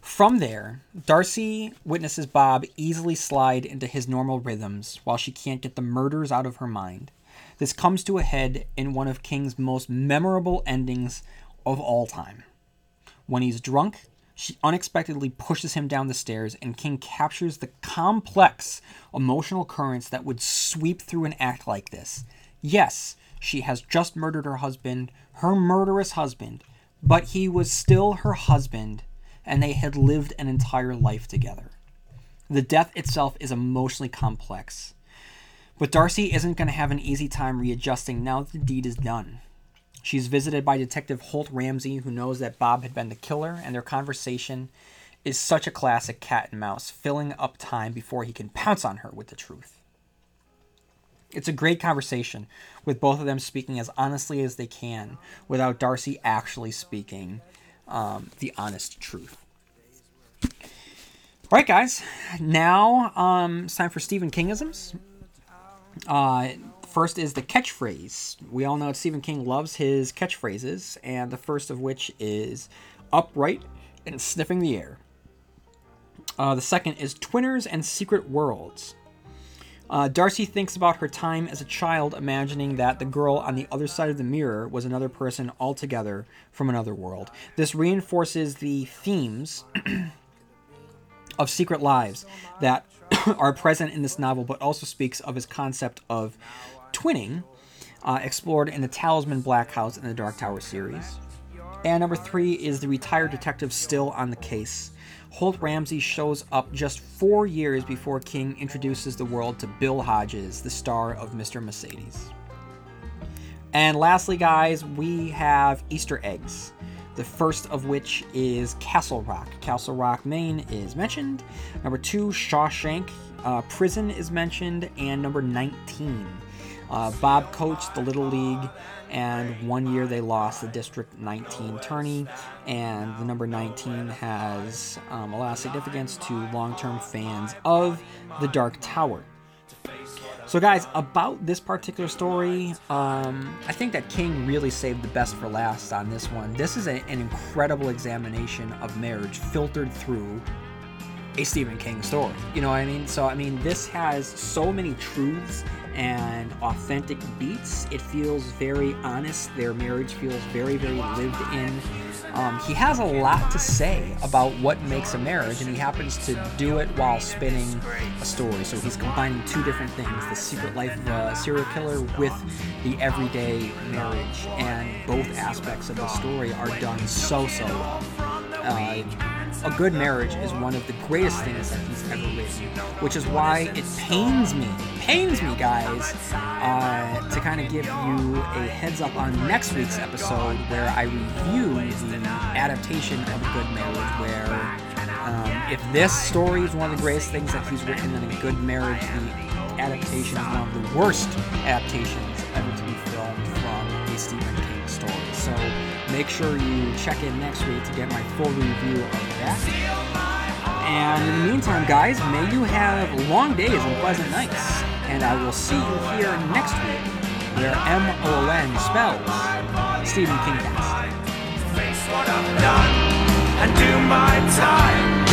From there, Darcy witnesses Bob easily slide into his normal rhythms while she can't get the murders out of her mind. This comes to a head in one of King's most memorable endings of all time. When he's drunk, she unexpectedly pushes him down the stairs, and King captures the complex emotional currents that would sweep through an act like this. Yes, she has just murdered her husband, her murderous husband, but he was still her husband, and they had lived an entire life together. The death itself is emotionally complex. But Darcy isn't going to have an easy time readjusting now that the deed is done. She's visited by Detective Holt Ramsey, who knows that Bob had been the killer, and their conversation is such a classic cat and mouse, filling up time before he can pounce on her with the truth. It's a great conversation, with both of them speaking as honestly as they can, without Darcy actually speaking um, the honest truth. All right, guys. Now um, it's time for Stephen Kingisms. Uh, first is the catchphrase. We all know Stephen King loves his catchphrases, and the first of which is upright and sniffing the air. Uh, the second is twinners and secret worlds. Uh, Darcy thinks about her time as a child, imagining that the girl on the other side of the mirror was another person altogether from another world. This reinforces the themes [clears throat] of secret lives that [clears throat] are present in this novel, but also speaks of his concept of twinning, uh, explored in the Talisman Black House in the Dark Tower series. And number three is the retired detective still on the case. Holt Ramsey shows up just four years before King introduces the world to Bill Hodges, the star of Mr. Mercedes. And lastly, guys, we have Easter eggs. The first of which is Castle Rock. Castle Rock, Maine is mentioned. Number two, Shawshank uh, Prison is mentioned. And number 19. Uh, Bob coached the Little League, and one year they lost the District 19 tourney, and the number 19 has um, a lot of significance to long term fans of the Dark Tower. So, guys, about this particular story, um, I think that King really saved the best for last on this one. This is a, an incredible examination of marriage filtered through a Stephen King story. You know what I mean? So, I mean, this has so many truths and authentic beats. It feels very honest. Their marriage feels very, very lived in. Um, he has a lot to say about what makes a marriage, and he happens to do it while spinning a story. So he's combining two different things the secret life of a serial killer with the everyday marriage, and both aspects of the story are done so, so well. Uh, a good marriage is one of the greatest things that he's ever written, which is why it pains me, pains me, guys, uh, to kind of give you a heads up on next week's episode where I review the adaptation of A Good Marriage, where um, if this story is one of the greatest things that he's written, then A Good Marriage, the adaptation is one of the worst adaptations ever to be filmed from a Stephen King story. So make sure you check in next week to get my full review of that. And in the meantime, guys, may you have long days and pleasant nights. And I will see you here next week, where M O N spells Stephen King face what I've done and do my time.